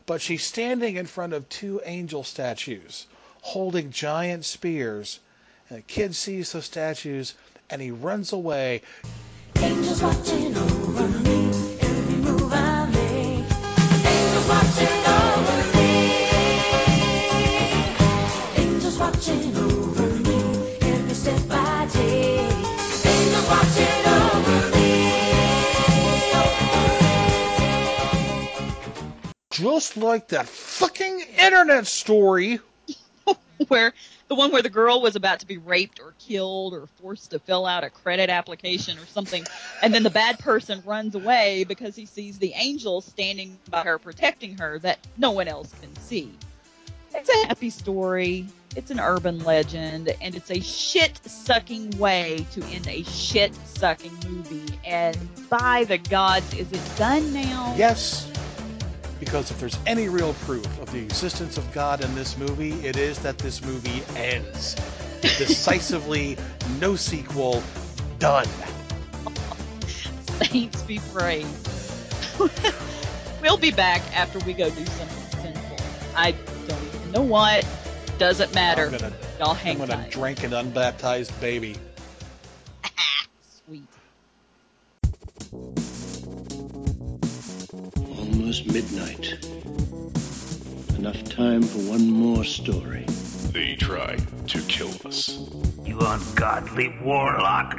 But she's standing in front of two angel statues holding giant spears. And the kid sees the statues and he runs away. Angels watching over me, Just like that fucking internet story. where the one where the girl was about to be raped or killed or forced to fill out a credit application or something, and then the bad person runs away because he sees the angel standing by her protecting her that no one else can see. It's a happy story. It's an urban legend, and it's a shit sucking way to end a shit sucking movie. And by the gods, is it done now? Yes, because if there's any real proof of the existence of God in this movie, it is that this movie ends decisively, no sequel, done. Saints be praised. we'll be back after we go do something sinful. I don't even know what. Doesn't matter. I'm gonna, Y'all hang I'm gonna tight. drink an unbaptized baby. Almost midnight. Enough time for one more story. They tried to kill us. You ungodly warlock.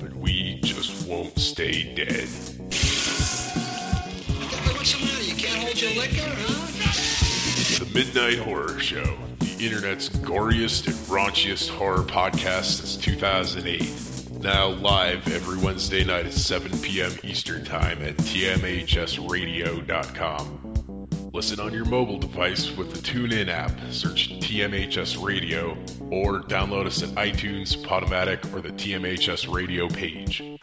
But we just won't stay dead. What's the matter? You can't hold your liquor, huh? The Midnight Horror Show, internet's goriest and raunchiest horror podcast since 2008. Now live every Wednesday night at 7 p.m. Eastern Time at tmhsradio.com. Listen on your mobile device with the TuneIn app. Search TMHS Radio or download us at iTunes, Podomatic, or the TMHS Radio page.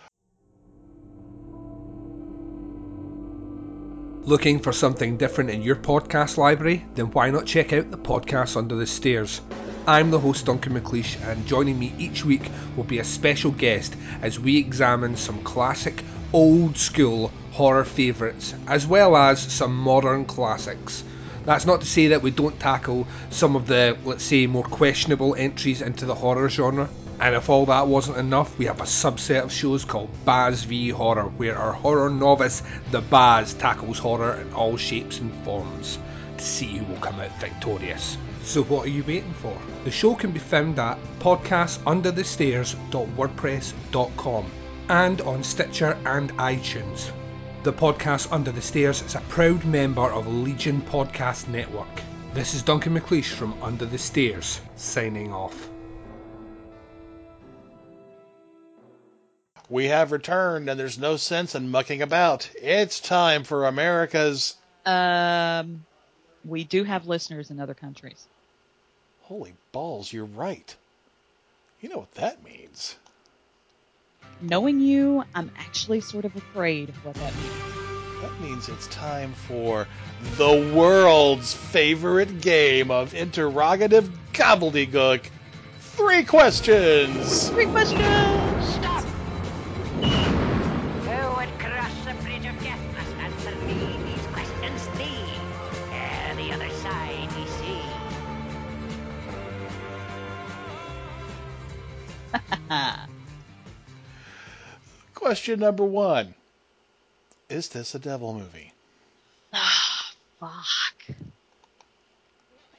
Looking for something different in your podcast library? Then why not check out the Podcast Under the Stairs? I'm the host Duncan McLeish, and joining me each week will be a special guest as we examine some classic, old school horror favourites, as well as some modern classics. That's not to say that we don't tackle some of the, let's say, more questionable entries into the horror genre. And if all that wasn't enough, we have a subset of shows called Baz v Horror, where our horror novice, the Baz, tackles horror in all shapes and forms to see who will come out victorious. So what are you waiting for? The show can be found at podcastunderthestairs.wordpress.com and on Stitcher and iTunes. The podcast Under the Stairs is a proud member of Legion Podcast Network. This is Duncan McLeish from Under the Stairs, signing off. We have returned, and there's no sense in mucking about. It's time for America's. Um, we do have listeners in other countries. Holy balls, you're right. You know what that means. Knowing you, I'm actually sort of afraid of what that means. That means it's time for the world's favorite game of interrogative gobbledygook. Three questions. Three questions. Stop! Question number one Is this a devil movie? Fuck.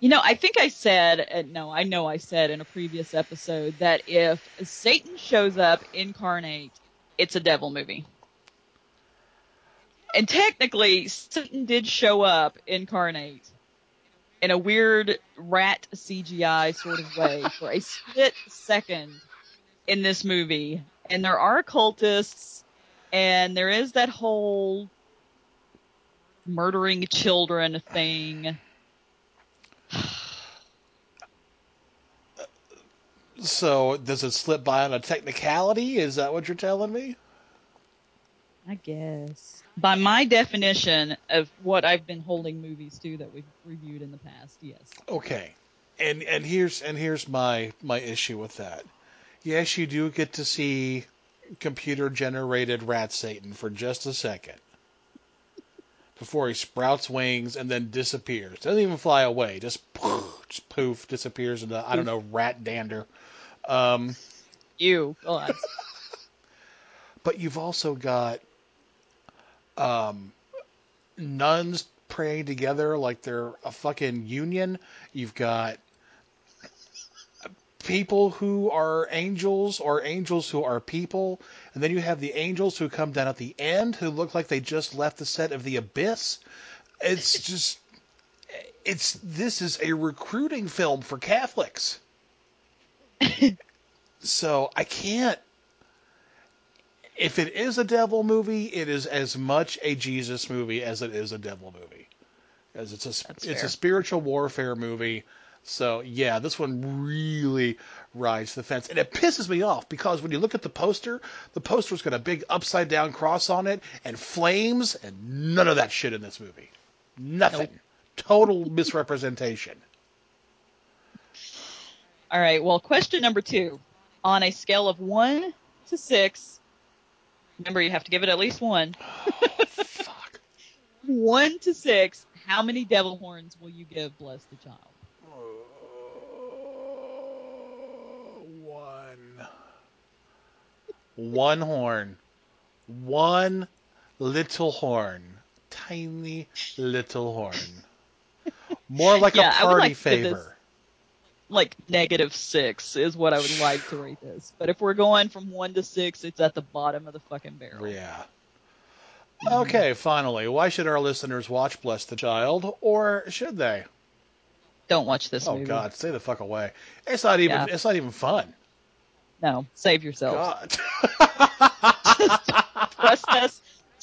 You know, I think I said, uh, no, I know I said in a previous episode that if Satan shows up incarnate, it's a devil movie. And technically, Satan did show up incarnate in a weird rat CGI sort of way for a split second in this movie. And there are cultists, and there is that whole murdering children thing. So, does it slip by on a technicality? Is that what you're telling me? I guess. By my definition of what I've been holding movies to that we've reviewed in the past, yes. Okay. And and here's and here's my my issue with that. Yes, you do get to see computer generated rat Satan for just a second. Before he sprouts wings and then disappears. Doesn't even fly away. Just poof, just poof disappears into I don't know rat dander. Um, Ew. God. but you've also got um, nuns praying together like they're a fucking union. You've got people who are angels or angels who are people. And then you have the angels who come down at the end who look like they just left the set of The Abyss. It's just it's this is a recruiting film for Catholics. so I can't if it is a devil movie, it is as much a Jesus movie as it is a devil movie. As it's a That's it's fair. a spiritual warfare movie. So yeah, this one really rides the fence, and it pisses me off because when you look at the poster, the poster's got a big upside down cross on it and flames, and none of that shit in this movie. Nothing. Total misrepresentation. All right. Well, question number two. On a scale of one to six, remember you have to give it at least one. Fuck. One to six, how many devil horns will you give Bless the Child? One. One horn. One little horn. Tiny little horn. More like Yeah, a party like to give this- favor. Like negative six is what I would like to rate this. But if we're going from one to six, it's at the bottom of the fucking barrel. Yeah. Okay, finally, why should our listeners watch Bless the Child, or should they? Don't watch this movie. Oh movie. God, stay the fuck away! It's not even. Yeah. It's not even fun. No, save yourself. God. Trust us.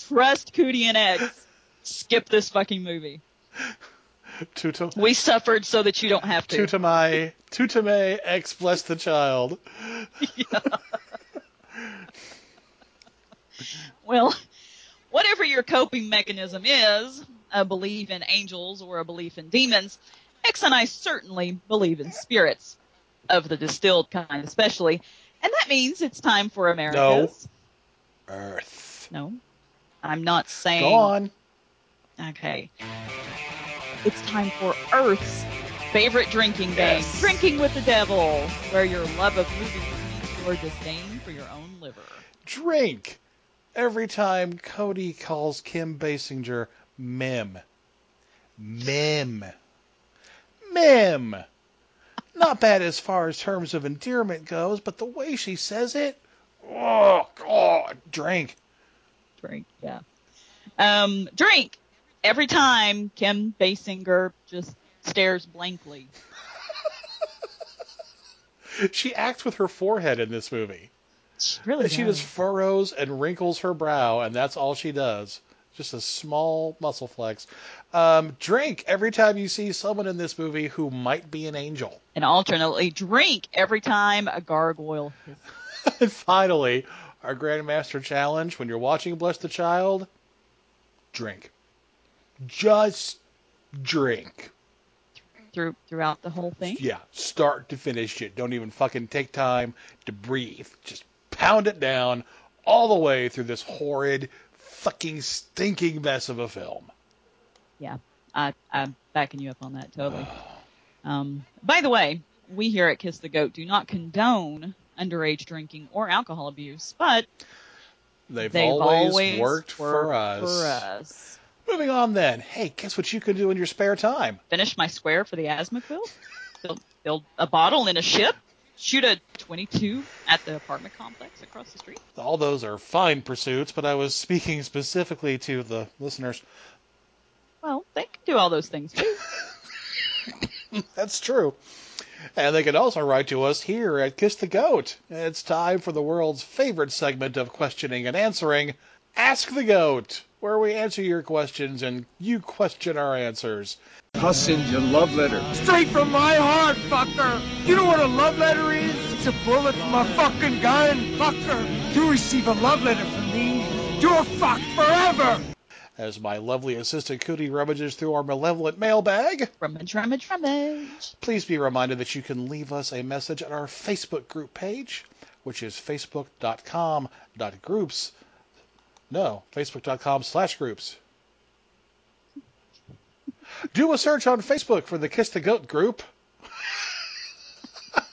Trust Cootie and X. Skip this fucking movie. Tuto, We suffered so that you don't have to. Tutame, Tutame, X bless the child. Well, whatever your coping mechanism is, a belief in angels or a belief in demons, X and I certainly believe in spirits of the distilled kind, especially. And that means it's time for America's. Earth. No. I'm not saying. Go on. Okay. It's time for Earth's favorite drinking game, Drinking with the Devil, where your love of movies meets your disdain for your own liver. Drink every time Cody calls Kim Basinger Mim. Mim. Mim. Not bad as far as terms of endearment goes, but the way she says it, oh God, drink. Drink, yeah. Um, drink every time Kim Basinger just stares blankly. She acts with her forehead in this movie. She really She does. just furrows and wrinkles her brow, and that's all she does. Just a small muscle flex. Um, drink every time you see someone in this movie who might be an angel. And alternately, drink every time a gargoyle and finally, our Grandmaster Challenge when you're watching Bless the Child, drink. Just drink. through throughout the whole thing. Yeah, start to finish it. Don't even fucking take time to breathe. Just pound it down all the way through this horrid, fucking stinking mess of a film. Yeah, I, I'm backing you up on that totally. Um, by the way, we here at Kiss the Goat do not condone underage drinking or alcohol abuse, but They've, they've always, worked, for worked us. For us. Moving on then. Hey, guess what you can do in your spare time? Finish my square for the asthma quill. Build, build a bottle in a ship. Shoot a 22 at the apartment complex across the street. All those are fine pursuits, but I was speaking specifically to the listeners. Well, they can do all those things too. That's true. And they can also write to us here at Kiss the Goat. It's time for the world's favorite segment of questioning and answering, Ask the Goat, where we answer your questions and you question our answers. I'll send you a love letter. Straight from my heart, fucker! You know what a love letter is? It's a bullet from a fucking gun, fucker! You receive a love letter from me, you're fucked forever! As my lovely assistant Cootie rummages through our malevolent mailbag, rummage, rummage, rummage. Please be reminded that you can leave us a message at our Facebook group page, which is facebook.com.groups. No, facebook.com slash groups. Do a search on Facebook for the Kiss the Goat group.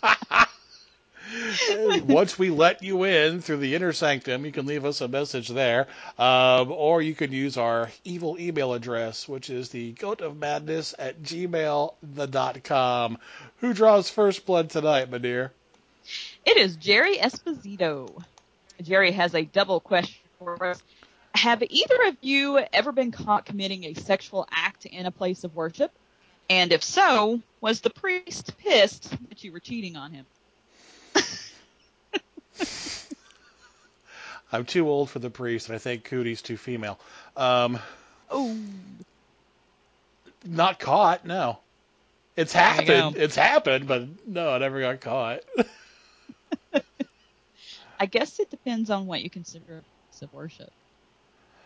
Once we let you in through the inner sanctum, you can leave us a message there, um, or you can use our evil email address, which is the goat of madness at gmail.com. Who draws first blood tonight, my dear? It is Jerry Esposito. Jerry has a double question for us. Have either of you ever been caught committing a sexual act in a place of worship? And if so, was the priest pissed that you were cheating on him? I'm too old for the priest, and I think Cootie's too female. Um, oh. Not caught, no. It's happened. It's happened, but no, I never got caught. I guess it depends on what you consider a place of worship.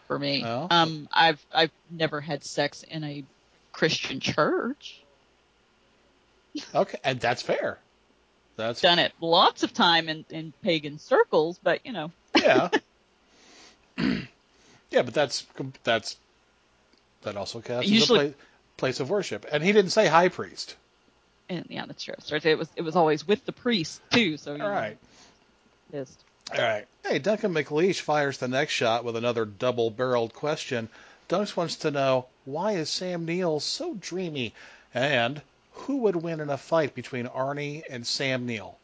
For me, Oh. um, I've I've never had sex in a Christian church. okay, and that's fair. That's Done it lots of time in in pagan circles, but you know, yeah. yeah, but that's that's that also counts Usually- as a pla- place of worship. And he didn't say high priest. and yeah, that's true. It was it was always with the priest too. So All know, right. pissed. All right. Hey, Duncan McLeish fires the next shot with another double-barreled question. Dunks wants to know why is Sam Neill so dreamy, and who would win in a fight between Arnie and Sam Neill?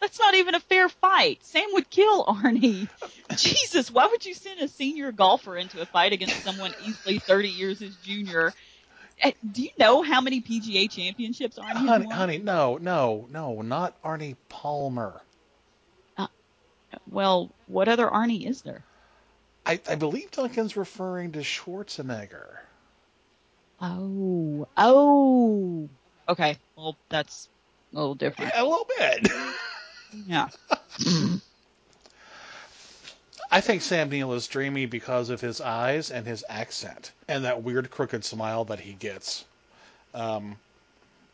That's not even a fair fight. Sam would kill Arnie. Jesus, why would you send a senior golfer into a fight against someone easily 30 years his junior? Eh, Do you know how many PGA championships Arnie has Honey, won? honey, no, no, no, not Arnie Palmer. Well, what other Arnie is there? I, I believe Duncan's referring to Schwarzenegger. Oh, oh. Okay, well, that's a little different. A little bit. Yeah. I think Sam Neill is dreamy because of his eyes and his accent and that weird crooked smile that he gets. Um,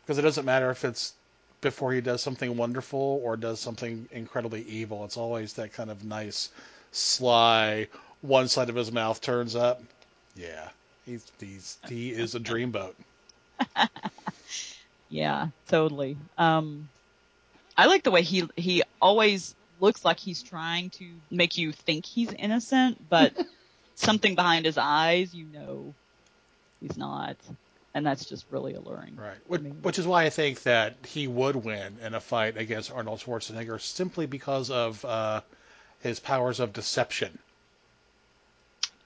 because it doesn't matter if it's before he does something wonderful or does something incredibly evil. It's always that kind of nice, sly. One side of his mouth turns up. Yeah, he's he's he is a dreamboat. Yeah, totally. Um, I like the way he he always looks like he's trying to make you think he's innocent, but something behind his eyes, you know, he's not, and that's just really alluring. Right. Which, which is why I think that he would win in a fight against Arnold Schwarzenegger simply because of uh, his powers of deception,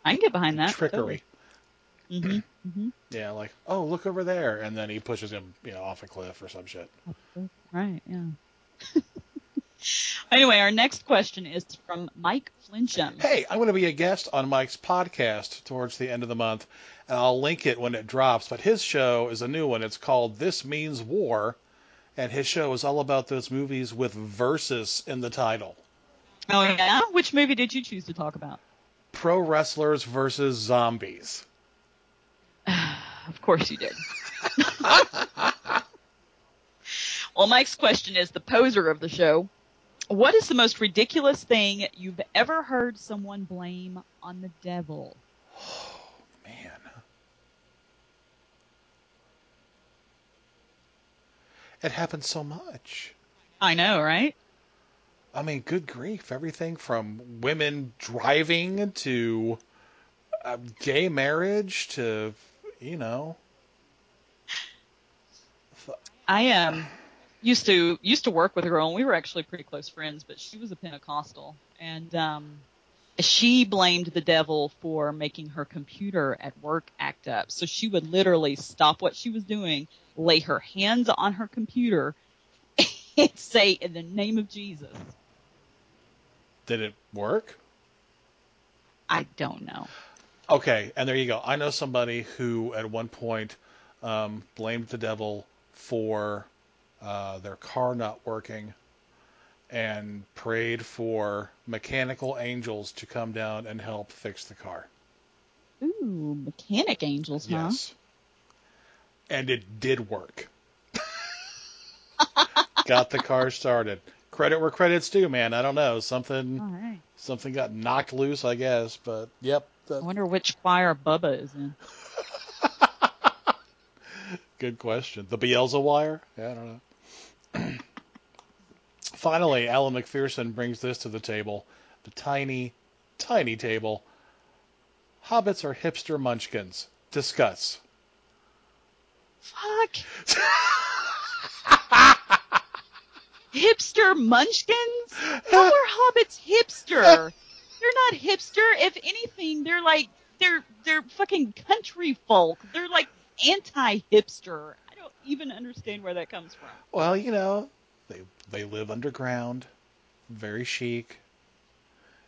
I can get behind that. trickery. hmm hmm Yeah, like, oh, look over there, and then he pushes him, you know, off a cliff or some shit. Right. Yeah. anyway, our next question is from Mike Flincham. Hey, I'm going to be a guest on Mike's podcast towards the end of the month, and I'll link it when it drops. But his show is a new one. It's called This Means War, and his show is all about those movies with versus in the title. Oh yeah. Which movie did you choose to talk about? Pro wrestlers versus zombies. Of course you did. well, Mike's question is the poser of the show. What is the most ridiculous thing you've ever heard someone blame on the devil? Oh, Man. It happens so much. I know, right? I mean, good grief. Everything from women driving to uh, gay marriage to, you know. I um used to used to work with a girl and we were actually pretty close friends, but she was a Pentecostal and um she blamed the devil for making her computer at work act up. So she would literally stop what she was doing, lay her hands on her computer and say in the name of Jesus. Did it work? I don't know. Okay, and there you go. I know somebody who at one point um, blamed the devil for uh, their car not working and prayed for mechanical angels to come down and help fix the car. Ooh, mechanic angels, huh? Yes. And it did work. got the car started. Credit where credit's due, man. I don't know. Something right. something got knocked loose, I guess. But yep, I wonder which choir Bubba is in. Good question. The Bielsa wire? Yeah, I don't know. Finally, Alan McPherson brings this to the table. The tiny, tiny table. Hobbits are hipster munchkins. Discuss. Fuck. hipster munchkins? How are hobbits hipster? They're not hipster. If anything, they're like they're they're fucking country folk. They're like anti-hipster. I don't even understand where that comes from. Well, you know, they they live underground, very chic.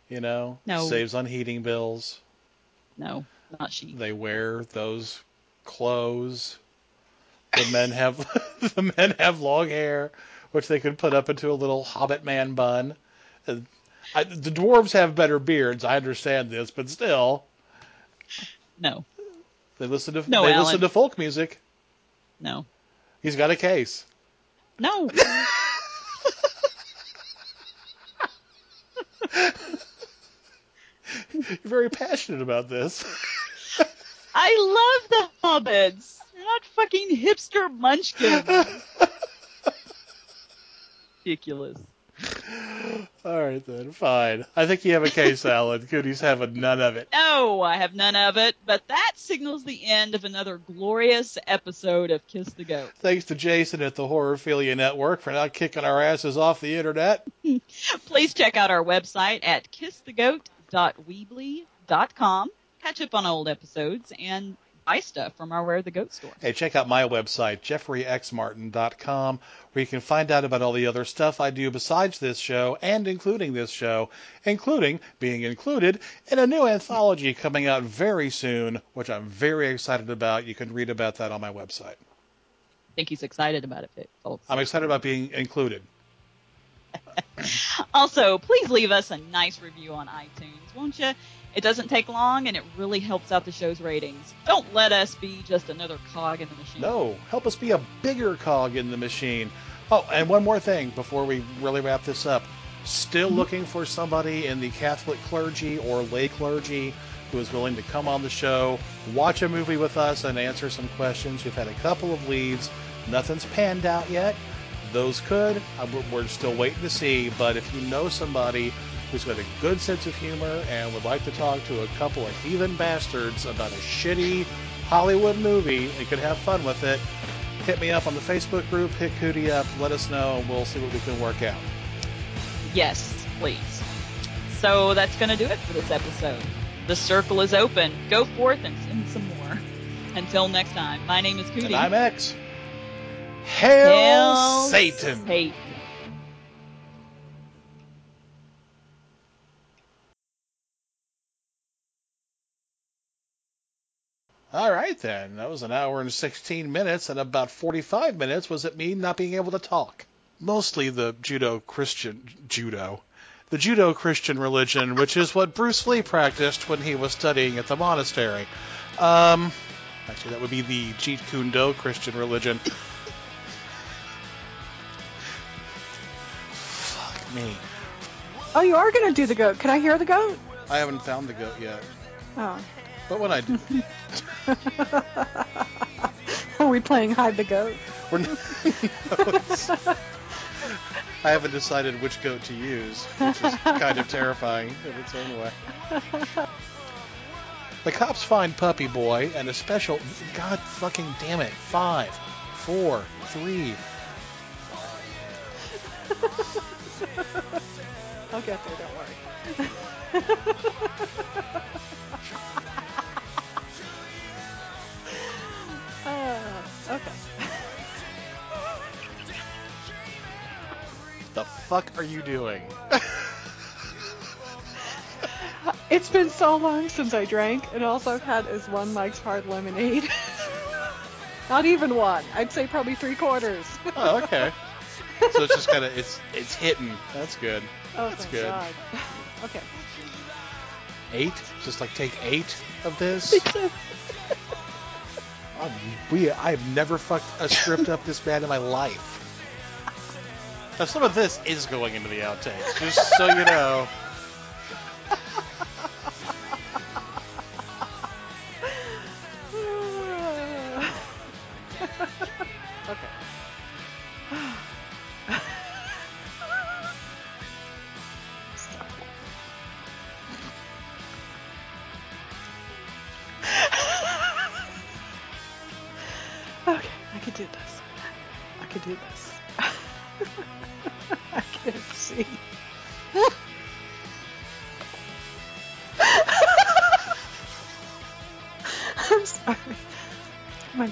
You know, No. saves on heating bills. No, not chic. They wear those clothes. The men have the men have long hair, which they could put up into a little Hobbit man bun. And I, the dwarves have better beards. I understand this, but still, No, they listen to No, they Alan. listen to folk music. no, He's got a case. no. You're very passionate about this. I love the hobbits. They're not fucking hipster munchkins. Ridiculous. All right then, fine. I think you have a case, Alan. Cootie's having none of it. No, I have none of it, but that signals the end of another glorious episode of Kiss the Goat. Thanks to Jason at the Horrorphilia Network for not kicking our asses off the internet. Please check out our website at kissthegoat.weebly.com. Catch up on old episodes and buy stuff from our Where the Goat store. Hey, check out my website, jeffreyxmartin.com, where you can find out about all the other stuff I do besides this show and including this show, including being included in a new anthology coming out very soon, which I'm very excited about. You can read about that on my website. I think he's excited about it, folks. I'm excited about being included. Also, please leave us a nice review on iTunes, won't you? It doesn't take long and it really helps out the show's ratings. Don't let us be just another cog in the machine. No, help us be a bigger cog in the machine. Oh, and one more thing before we really wrap this up. Still mm-hmm. looking for somebody in the Catholic clergy or lay clergy who is willing to come on the show, watch a movie with us, and answer some questions. We've had a couple of leads. Nothing's panned out yet. Those could. Uh, we're- still waiting to see. But if you know somebody who's got a good sense of humor and would like to talk to a couple of heathen bastards about a shitty Hollywood movie and could have fun with it, hit me up on the Facebook group. Hit Cootie up. Let us know. and We'll see what we can work out. Yes, please. So that's going to do it for this episode. The circle is open. Go forth and send some more. Until next time, my name is Cootie. And I'm X. Hail, Hail Satan. Satan. All right then. That was an hour and 16 minutes, and about 45 minutes was it me not being able to talk. Mostly the judo Christian judo, the judo Christian religion, which is what Bruce Lee practiced when he was studying at the monastery. Um, actually, that would be the Jeet Kune Do Christian religion. Me. Oh, you are gonna do the goat. Can I hear the goat? I haven't found the goat yet, Oh. but when I do, Are we playing hide the goat? we're no, I haven't decided which goat to use, which is kind of terrifying in its own way. The cops find Puppy Boy and a special. God fucking damn it. Five, four, three. I'll get there. Don't worry. uh, okay. The fuck are you doing? It's been so long since I drank, and all I've had is one Mike's Hard Lemonade. Not even one. I'd say probably three quarters. Oh, okay. So it's just kind of it's it's hitting. That's good. Oh, That's good. God. Okay. Eight? Just like take eight of this. Um, we I've never fucked a script up this bad in my life. Now some of this is going into the outtakes, just so you know.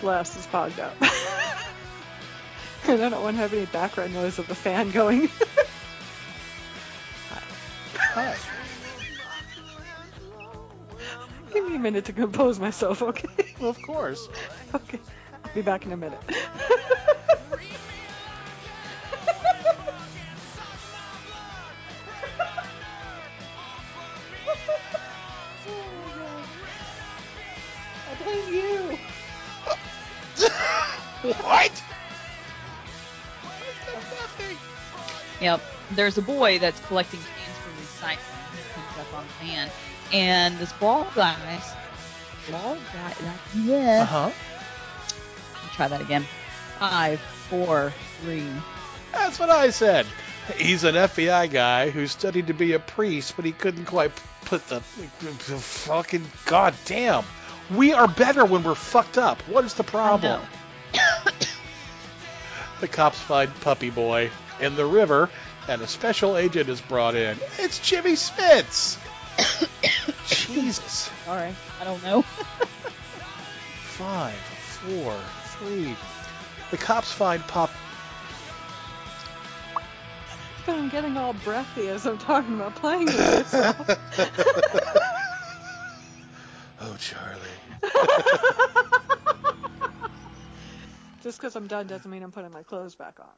Glass is fogged up. and I don't want to have any background noise of the fan going. Hi. Give me a minute to compose myself, okay? Well, of course. Okay. I'll be back in a minute. There's a boy that's collecting cans for recycling. He comes up on the van, and this bald guy, bald guy, like yeah. Uh huh. Try that again. Five, four, three. That's what I said. He's an FBI guy who studied to be a priest, but he couldn't quite put the, the fucking goddamn. We are better when we're fucked up. What is the problem? the cops find Puppy Boy in the river, and a special agent is brought in. It's Jimmy Smits. Jesus. Sorry, I don't know. Five, four, three. The cops find Pop. But I'm getting all breathy as I'm talking about playing with myself. Oh, Charlie. Just because I'm done doesn't mean I'm putting my clothes back on.